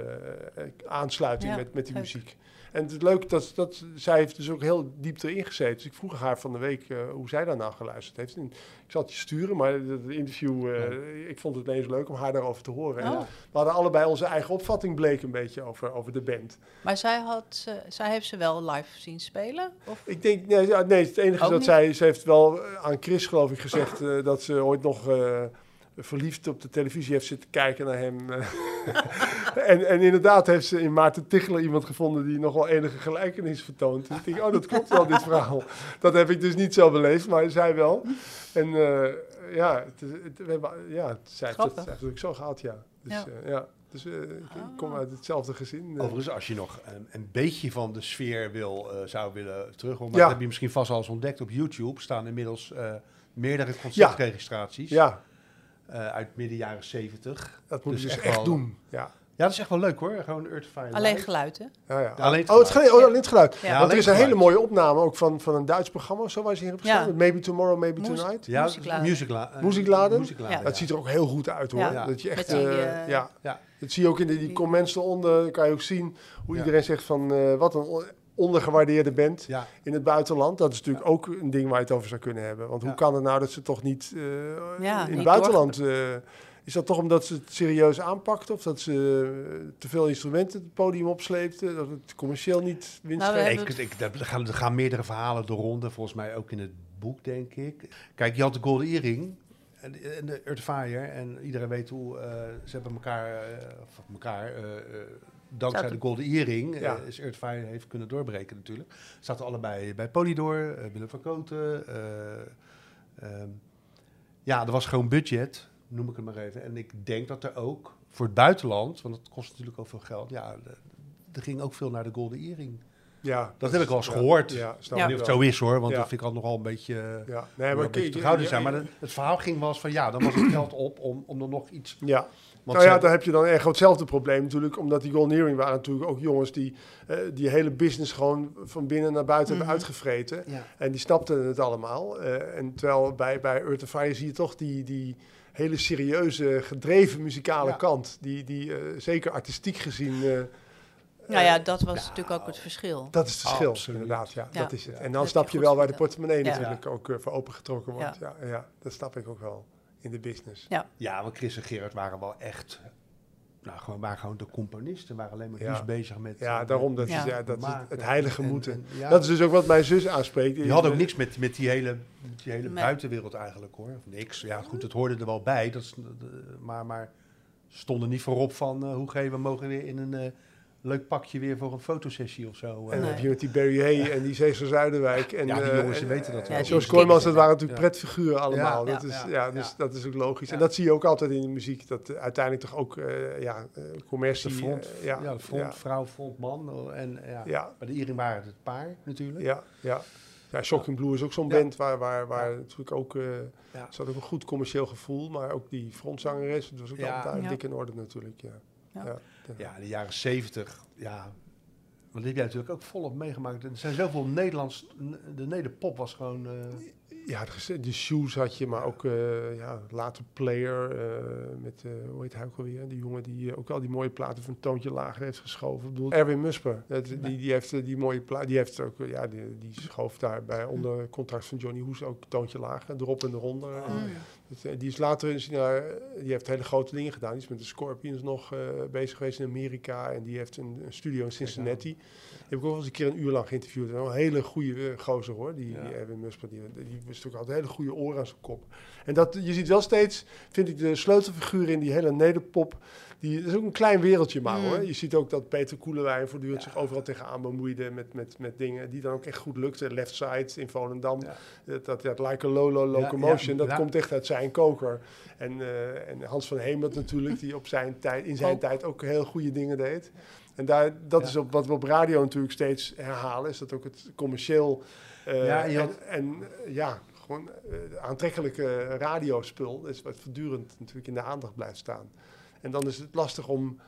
aansluiting
Ja,
met, met die
leuk.
muziek. En het is leuk dat, dat zij heeft dus ook heel diep erin gezeten. Dus ik vroeg haar van de week eh, hoe zij daarna geluisterd heeft. En ik zal het je sturen, maar het interview, eh, ik vond het ineens leuk om haar daarover te horen. En
Oh.
we hadden allebei onze eigen opvatting bleek een beetje over, over de band.
Maar zij, had, zij heeft ze wel live zien spelen? Of?
Ik denk, nee, nee het enige is dat
niet?
zij, ze heeft wel aan Chris geloof ik gezegd eh, dat ze ooit nog eh, verliefd op de televisie heeft zitten kijken naar hem. eh. en, en inderdaad heeft ze in Maarten Tichelen iemand gevonden die nog wel enige gelijkenis vertoont. Dus ik denk, oh dat klopt wel dit verhaal. Dat heb ik dus niet zo beleefd, maar zij wel. En eh, ja, het, het- we hebben, ja, zij heeft het
Grappig.
zij heeft het ook zo gehad, ja. Dus
Ja.
ja, ja. Dus eh, ik, ik kom
Ah.
uit hetzelfde gezin. eh.
Overigens, als je nog een, een beetje van de sfeer wil, eh, zou willen maar
Ja.
dat heb je misschien vast al eens ontdekt op YouTube, staan inmiddels eh, meerdere concertregistraties
ja,
eh, uit midden jaren 70.
dat moet
Dus
je dus
echt
echt
wel-
doen. Ja.
Ja, dat is echt wel leuk hoor. Gewoon Earth Fire
Alleen
Live.
geluid, hè?
Ja, ja.
Alleen het
oh, het
geluid.
Oh, alleen het geluid.
Ja.
Ja,
Want er is een
geluid.
hele mooie opname ook van, van een Duits programma, zo waar ze hebben
Ja.
gestaan. Maybe Tomorrow, Maybe
Moes-
Tonight.
Ja,
Muziekladen.
Muziekla eh.
Dat ziet er ook heel goed uit hoor.
Ja.
Dat je echt,
Met die,
eh, ja.
Ja.
Dat zie je ook in de, die
die-
comments eronder. Dan kan je ook zien hoe
Ja.
iedereen zegt van eh, wat een ondergewaardeerde band
Ja,
in het buitenland. Dat is natuurlijk ook een ding waar je het over zou kunnen hebben. Want hoe kan het nou dat ze toch niet eh,
Ja,
in het buitenland... eh, is dat toch omdat ze het serieus aanpakt? Of dat ze eh, te veel instrumenten het podium opsleepten? Dat het commercieel niet
Nou,
winstgevend
hebben
ik, ik, er, gaan, er gaan meerdere verhalen door ronden, volgens mij ook in het boek, denk ik. Kijk, je had de Golden Earring en, de Earth Fire. En iedereen weet hoe eh, ze hebben elkaar, of elkaar eh, eh, dankzij de Golden Earring, eh,
Ja.
is Earth Fire heeft kunnen doorbreken natuurlijk. Zaten allebei bij Polydor, eh, Willem van Koten. eh, ehm, ja, er was gewoon budget, noem ik het maar even. En ik denk dat er ook voor het buitenland, want het kost natuurlijk ook veel geld, ja, er ging ook veel naar de Golden Earring.
Ja,
Dat heb ik wel eens
ja,
gehoord.
Ja, snap
Ja.
ik
Of het zo is hoor, want
Ja.
dat vind ik altijd nogal een beetje... eh,
Ja, nee,
maar een beetje terughouden
je-
zijn. Maar het verhaal ging wel eens van ja, dan was het geld op om, om er nog iets...
Ja,
Want
nou ja,
ze-
daar heb je dan echt hetzelfde probleem natuurlijk. Omdat die Golden Earring waren natuurlijk ook jongens die eh, die hele business gewoon van binnen naar buiten
Mhm.
hebben uitgevreten.
ja.
En die snapten het allemaal. Eh, en terwijl bij, bij Earth of Fire zie je toch die, die hele serieuze, gedreven muzikale
Ja.
kant. Die, die eh, zeker artistiek gezien... eh,
Nou ja, dat was natuurlijk ook het verschil.
dat is het verschil,
Absoluut.
inderdaad. Ja,
Ja.
dat is het. En dan snap
je
wel waar de portemonnee
Ja.
natuurlijk ook voor opengetrokken wordt. Ja. Ja, dat snap ik ook wel in de business.
ja, want Chris en Gerard waren wel echt... Nou, gewoon, waren gewoon de componisten. waren alleen maar
Ja.
dus bezig met...
Ja,
eh,
daarom, dat,
met
Ja.
Is, ja, dat is het, heilige
En-
moeten.
en- ja.
Dat is dus ook wat mijn zus aanspreekt.
Je had ook niks met, met die hele, met die hele buitenwereld eigenlijk hoor. Of niks. Ja, goed, het hoorde er wel bij. Dat is, maar, maar stonden niet voorop van eh, hoe geven we mogen weer in een eh, leuk pakje weer voor een fotosessie of zo.
En
eh.
dan
Nee.
heb je met die Barry Hay en die Cesar Zuiderwijk. En,
Ja, die
eh,
jongens, die
en-
weten dat
en
wel.
Ja,
Zoals Kooijmans, dat waren natuurlijk
Ja.
pretfiguren allemaal.
Ja,
dat,
ja,
is, ja,
ja,
dus
ja.
dat is ook logisch.
Ja.
En dat zie je ook altijd in de muziek. Dat uiteindelijk toch ook eh, ja, commercie...
de front, ja,
ja,
de frontvrouw, frontman. eh, En, ja.
Ja.
Bij de Iering waren het het paar natuurlijk.
Ja, ja. Ja, Shocking Blue is ook zo'n
Ja.
band waar, waar, waar natuurlijk ook... eh
Ja.
zat ook een goed commercieel gevoel. Maar ook die frontzangeres, dat was ook
Ja.
altijd dik in orde natuurlijk. Ja.
Ja.
Ja.
Ja, de jaren zeventig. Ja, want die heb jij natuurlijk ook volop meegemaakt. Er zijn zoveel Nederlands... De nederpop was gewoon... eh,
Ja, de, de shoes had je, maar ook eh, ja, later player eh, met, eh, hoe heet hij ook alweer? Die jongen die ook al die mooie platen van toontje lager heeft geschoven. Ik bedoel, Erwin Musper, dat, die, die heeft die mooie plaat, die heeft ook, ja, die, die schoof daar bij onder contract van Johnny Hoes ook toontje lager, erop en eronder.
Oh,
Mm.
Eh, die is later, in zijn, eh, die heeft hele grote dingen gedaan. Die is met de Scorpions nog eh, bezig geweest in Amerika en die heeft een, een studio in Cincinnati. Die heb ik ook wel eens een keer een uur lang geïnterviewd. Een hele goede gozer hoor, die,
Ja.
die Erwin Musper. Die, die wist natuurlijk altijd hele goede oren aan zijn kop. En dat, je ziet wel steeds, vind ik, de sleutelfiguren in die hele nederpop. Die, dat is ook een klein wereldje maar
Mm.
hoor. Je ziet ook dat Peter Koelewijn voortdurend zich overal tegenaan bemoeide met, met, met dingen die dan ook echt goed lukten. Left Side in Volendam.
Ja.
Dat, dat, dat Like a Lolo Locomotion,
ja,
dat
ja.
komt echt uit zijn koker. En, eh, en Hans van Hemert natuurlijk, die op zijn tijd, in zijn
Ook.
tijd ook heel goede dingen deed. En daar, dat
Ja.
is op, wat we op radio natuurlijk steeds herhalen, is dat ook het commercieel eh,
Ja, en had-
eh, ja, gewoon aantrekkelijke radiospul is wat voortdurend natuurlijk in de aandacht blijft staan. En dan is het lastig om,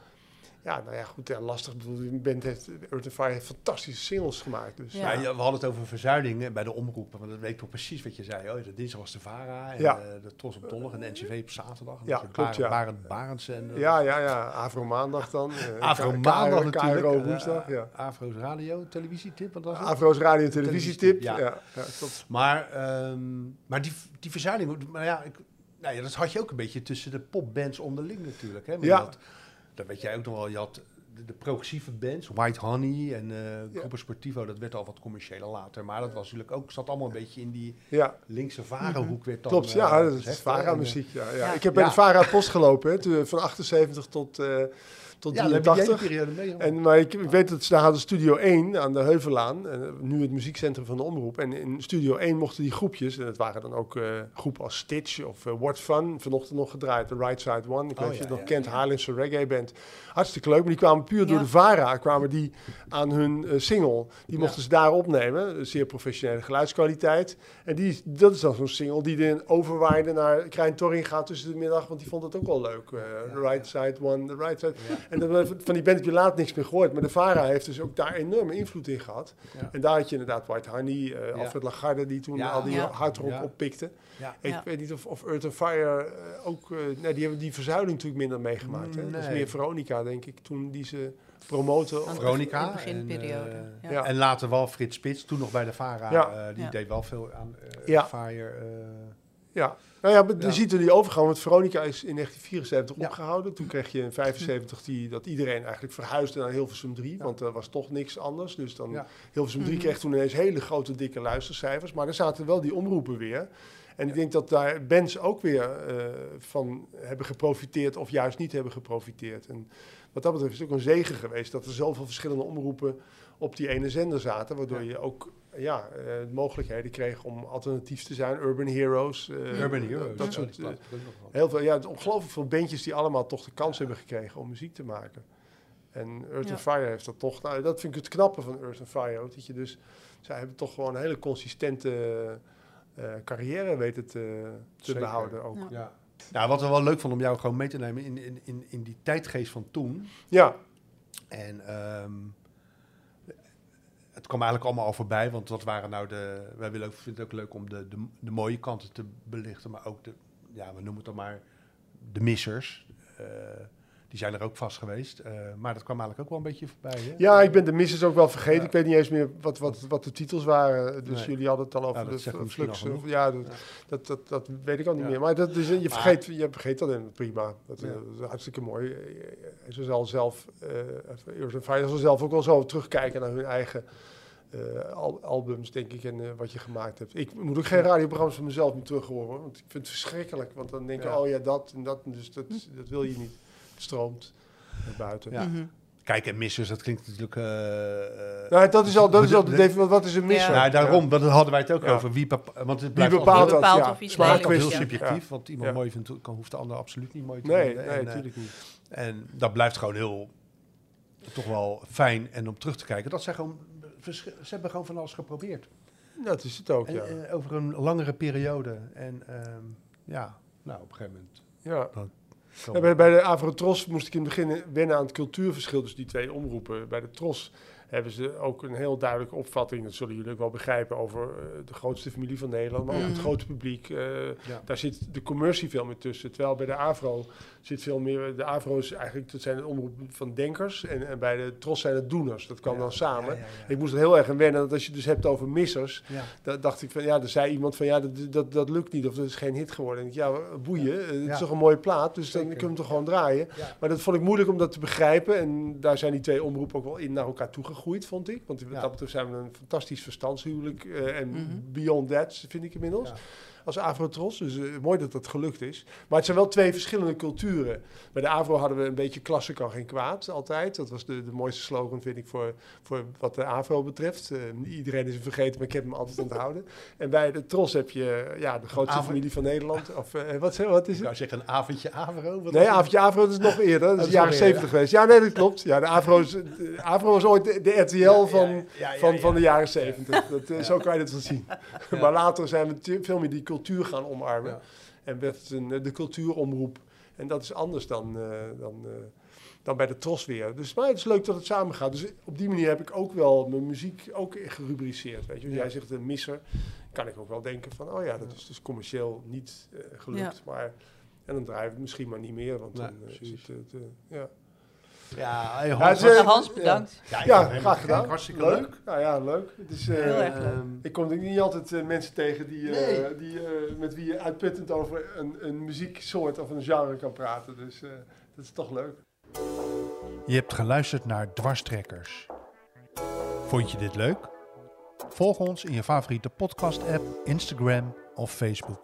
ja, nou ja, goed, ja, lastig. Ik bedoel, een band heeft, Earth and Fire heeft fantastische singles gemaakt. Dus,
Ja.
Ja. we hadden het over verzuilingen bij de omroepen. Want dat weet ik toch precies wat je zei. Oh, de dinsdag was de VARA en
Ja.
eh, de Tros op donderdag en de NCV op zaterdag. En
Ja,
je
klopt, ja.
Barend, en... eh,
Ja, ja, ja. Afro Maandag dan. eh,
Afro Maandag natuurlijk. Eh,
woensdag, ja.
Afro's radio, televisietip, wat was het?
Afro's radio televisietip. Ja,
ja.
ja, klopt.
Maar, ehm, maar die, die verzuiling, maar ja, ik, nou ja, dat had je ook een beetje tussen de popbands onderling natuurlijk. Hè? Want
Ja.
had- dat weet jij ook nog wel. Je had de, de progressieve bands, White Honey en eh Groepen Sportivo, dat werd al wat commerciëler later. Maar dat was natuurlijk ook, zat allemaal een beetje in die
Ja,
linkse varenhoek weer dan.
klopt.
eh,
Ja, dat is. VARA-muziek. Ja, ja.
Ja.
Ik heb bij
Ja.
de VARA post gelopen, hè, van 78 tot, eh tot
Ja, daar heb je die hele
83.
periode mee.
En, maar ik, ik weet dat ze daar hadden Studio 1 aan de Heuvelaan, en, eh, nu het muziekcentrum van de Omroep. En in Studio 1 mochten die groepjes, en dat waren dan ook eh, groepen als Stitch of What Fun, vanochtend nog gedraaid, The Right Side One. Ik weet
Oh,
niet of je
ja,
het nog
ja.
kent, Haarlemse reggae band. Hartstikke leuk, maar die kwamen puur door de VARA, kwamen die aan hun single. Die mochten ze daar opnemen, zeer professionele geluidskwaliteit. En die, dat is dan zo'n single die dan overwaaide naar Krijn Torring gaat tussen de middag, want die vond het ook wel leuk. the Right Side One, The Right Side. En dan, van die band heb je later niks meer gehoord. Maar de VARA heeft dus ook daar enorme invloed in gehad.
Ja.
En daar had je inderdaad White Honey, eh,
Ja.
Alfred Lagarde, die toen
Ja.
al die
Ja.
hardrock
Ja.
oppikte.
Ja.
Ik
Ja.
weet niet of, of Earth and Fire eh, ook... eh, nee, die hebben die verzuiling natuurlijk minder meegemaakt. Hè? Dat is meer Veronica, denk ik, toen die ze promoten.
Aan
Veronica.
In de beginperiode,
En,
ja.
En later wel Frits Spits, toen nog bij de VARA.
Ja.
die
Ja.
deed wel veel aan
Ja.
Fire. eh,
Ja, nou ja, je ziet er die overgang, want Veronica is in 1974
Ja.
opgehouden. Toen kreeg je in 75 die, dat iedereen eigenlijk verhuisde naar Hilversum 3,
Ja.
want er was toch niks anders. Dus dan. Hilversum 3
Mhm.
kreeg toen ineens hele grote, dikke luistercijfers. Maar er zaten wel die omroepen weer. En ik denk dat daar bands ook weer eh, van hebben geprofiteerd of juist niet hebben geprofiteerd. En wat dat betreft is het ook een zegen geweest dat er zoveel verschillende omroepen op die ene zender zaten. Waardoor
Ja.
je ook ja, eh, mogelijkheden kreeg om alternatief te zijn. Urban Heroes. eh,
Urban Heroes.
Dat
ja,
soort, heel veel, ja, ongelooflijk veel bandjes die allemaal toch de kans hebben gekregen om muziek te maken. En Earth
Ja.
and Fire heeft dat toch. Nou, dat vind ik het knappe van Earth and Fire. ook, Dat je dus, zij hebben toch gewoon een hele consistente carrière weten te, te
Zeker.
behouden ook.
Ja.
Ja. Nou, wat we wel leuk vonden om jou gewoon mee te nemen in, in, in, in die tijdgeest van toen.
Ja,
En ehm, het kwam eigenlijk allemaal al voorbij, want wat waren nou de... Wij willen ook, vinden het ook leuk om de, de, de mooie kanten te belichten, maar ook de, ja, we noemen het dan maar de missers. Eh, die zijn er ook vast geweest, Eh, maar dat kwam eigenlijk ook wel een beetje voorbij. Hè?
ja, ik ben de missers ook wel vergeten.
Ja.
Ik weet niet eens meer wat, wat, wat de titels waren. Dus
Nee.
jullie hadden het al over
Ja,
de flux.
al
of- Ja, dat,
Ja.
Dat, dat, dat weet ik ook niet meer. Maar dat, dus, je, vergeet, je vergeet dat en prima. Dat, eh, dat is hartstikke mooi. En ze zal zelf, uh, zal zelf ook wel zo terugkijken naar hun eigen eh, al- albums, denk ik, en eh, wat je gemaakt hebt. Ik moet ook geen radioprogramma's van mezelf meer terug horen, want ik vind het verschrikkelijk. Want dan denk je,
Ja.
oh ja, dat en dat, dus dat, dat wil je niet. Stroomt naar buiten.
Ja.
Mhm.
Kijk, en missers, dat klinkt natuurlijk...
Nou, dat is al, dat is al de
de-
definitie. Wat is een misser?
Nou, daarom, want daar hadden wij het ook
Ja.
over. Wie, bepa- want het
Wie
blijft
bepaalt
altijd-
dat?
bepaalt
ja.
of iets
heel
is, ja.
subjectief,
Ja.
want iemand
Ja.
mooi vindt, kan, hoeft de ander absoluut niet mooi te
Nee,
vinden.
nee,
En, eh,
natuurlijk niet.
En dat blijft gewoon heel, toch wel fijn en om terug te kijken. Dat zij gewoon, ze hebben gewoon van alles geprobeerd.
Dat is het ook,
En,
ja.
over een langere periode. En ehm, ja, nou op een gegeven moment.
ja. Bij de Avrotros moest ik in het begin wennen aan het cultuurverschil tussen die twee omroepen. Bij de Tros hebben ze ook een heel duidelijke opvatting, dat zullen jullie ook wel begrijpen, over eh, de grootste familie van Nederland, maar ook het grote publiek. eh,
Ja.
Daar zit de commercie veel meer tussen. Terwijl bij de Avro zit veel meer. De Avro is eigenlijk, dat zijn de omroepen van denkers. En, en bij de Tros zijn het doeners. Dat kwam
Ja,
dan samen.
ja, ja, ja.
Ik moest er heel erg aan wennen. Dat als je het dus hebt over missers.
Ja.
Da dacht ik van ja, er zei iemand van ja, dat, dat, dat lukt niet of dat is geen hit geworden. En ik, ja, boeien, eh, het
Ja.
is toch een mooie plaat, dus dan kunnen we hem toch gewoon draaien.
Ja.
Maar dat vond ik moeilijk om dat te begrijpen. En daar zijn die twee omroepen ook wel in naar elkaar toegegroeid, vond ik. Want
Ja.
dat betreft zijn we een fantastisch verstandshuwelijk. eh, en
Mhm.
beyond that, vind ik inmiddels. Als Avrotros. Dus eh, mooi dat dat gelukt is. Maar het zijn wel twee verschillende culturen. Bij de Avro hadden we een beetje klasse kan geen kwaad, altijd. Dat was de, de mooiste slogan, vind ik, voor, voor wat de Avro betreft. Eh, iedereen is hem vergeten, maar ik heb hem altijd onthouden. En bij de Tros heb je ja, de grootste familie van Nederland. Of eh, wat, wat is het?
zou zeggen een avondje Avro. wat
Nee, avondje Avro, is nog eerder. Dat is de jaren 70 geweest. Ja, nee, dat klopt. Ja, de Avro, is, de Avro was ooit de, de RTL
Ja,
van,
ja, ja, ja,
van, van de jaren 70. Dat, Zo kan je dat wel zien. Maar later zijn we veel meer die cultuur gaan omarmen.
Ja.
En werd het een, eh, de cultuuromroep. En dat is anders dan, eh, dan, eh, dan bij de Tros weer. Dus maar het is leuk dat het samen gaat. Dus op die manier heb ik ook wel mijn muziek ook gerubriceerd. Weet je?
Ja.
Jij zegt een misser. Kan ik ook wel denken van, oh ja, dat is dus commercieel niet eh, gelukt. Maar, en dan draaien we het misschien maar niet meer. Want
Nee,
dan eh,
precies.
zit het... eh, ja.
Ja, hey, Hans,
Ja, bedankt.
ja,
graag gedaan.
Hartstikke leuk.
Nou ja, leuk. Het is, eh,
Heel erg leuk.
Ehm,
Ik kom niet altijd eh, mensen tegen die, eh,
Nee.
die, eh, met wie je uitputtend over een, een muzieksoort of een genre kan praten. Dus eh, dat is toch leuk.
Je hebt geluisterd naar Dwarstrekkers. Vond je dit leuk? Volg ons in je favoriete podcast-app, Instagram of Facebook.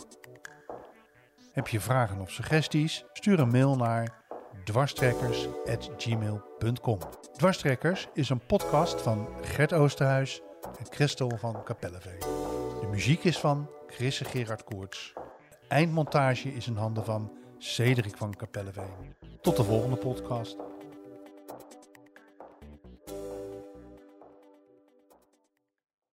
Heb je vragen of suggesties? Stuur een mail naar dwarstrekkers.gmail.com Dwarstrekkers is een podcast van Gert Oosterhuis en Christel van Kapelleveen. De muziek is van Chris Gerard Koorts. De eindmontage is in handen van Cedric van Kapelleveen. Tot de volgende podcast.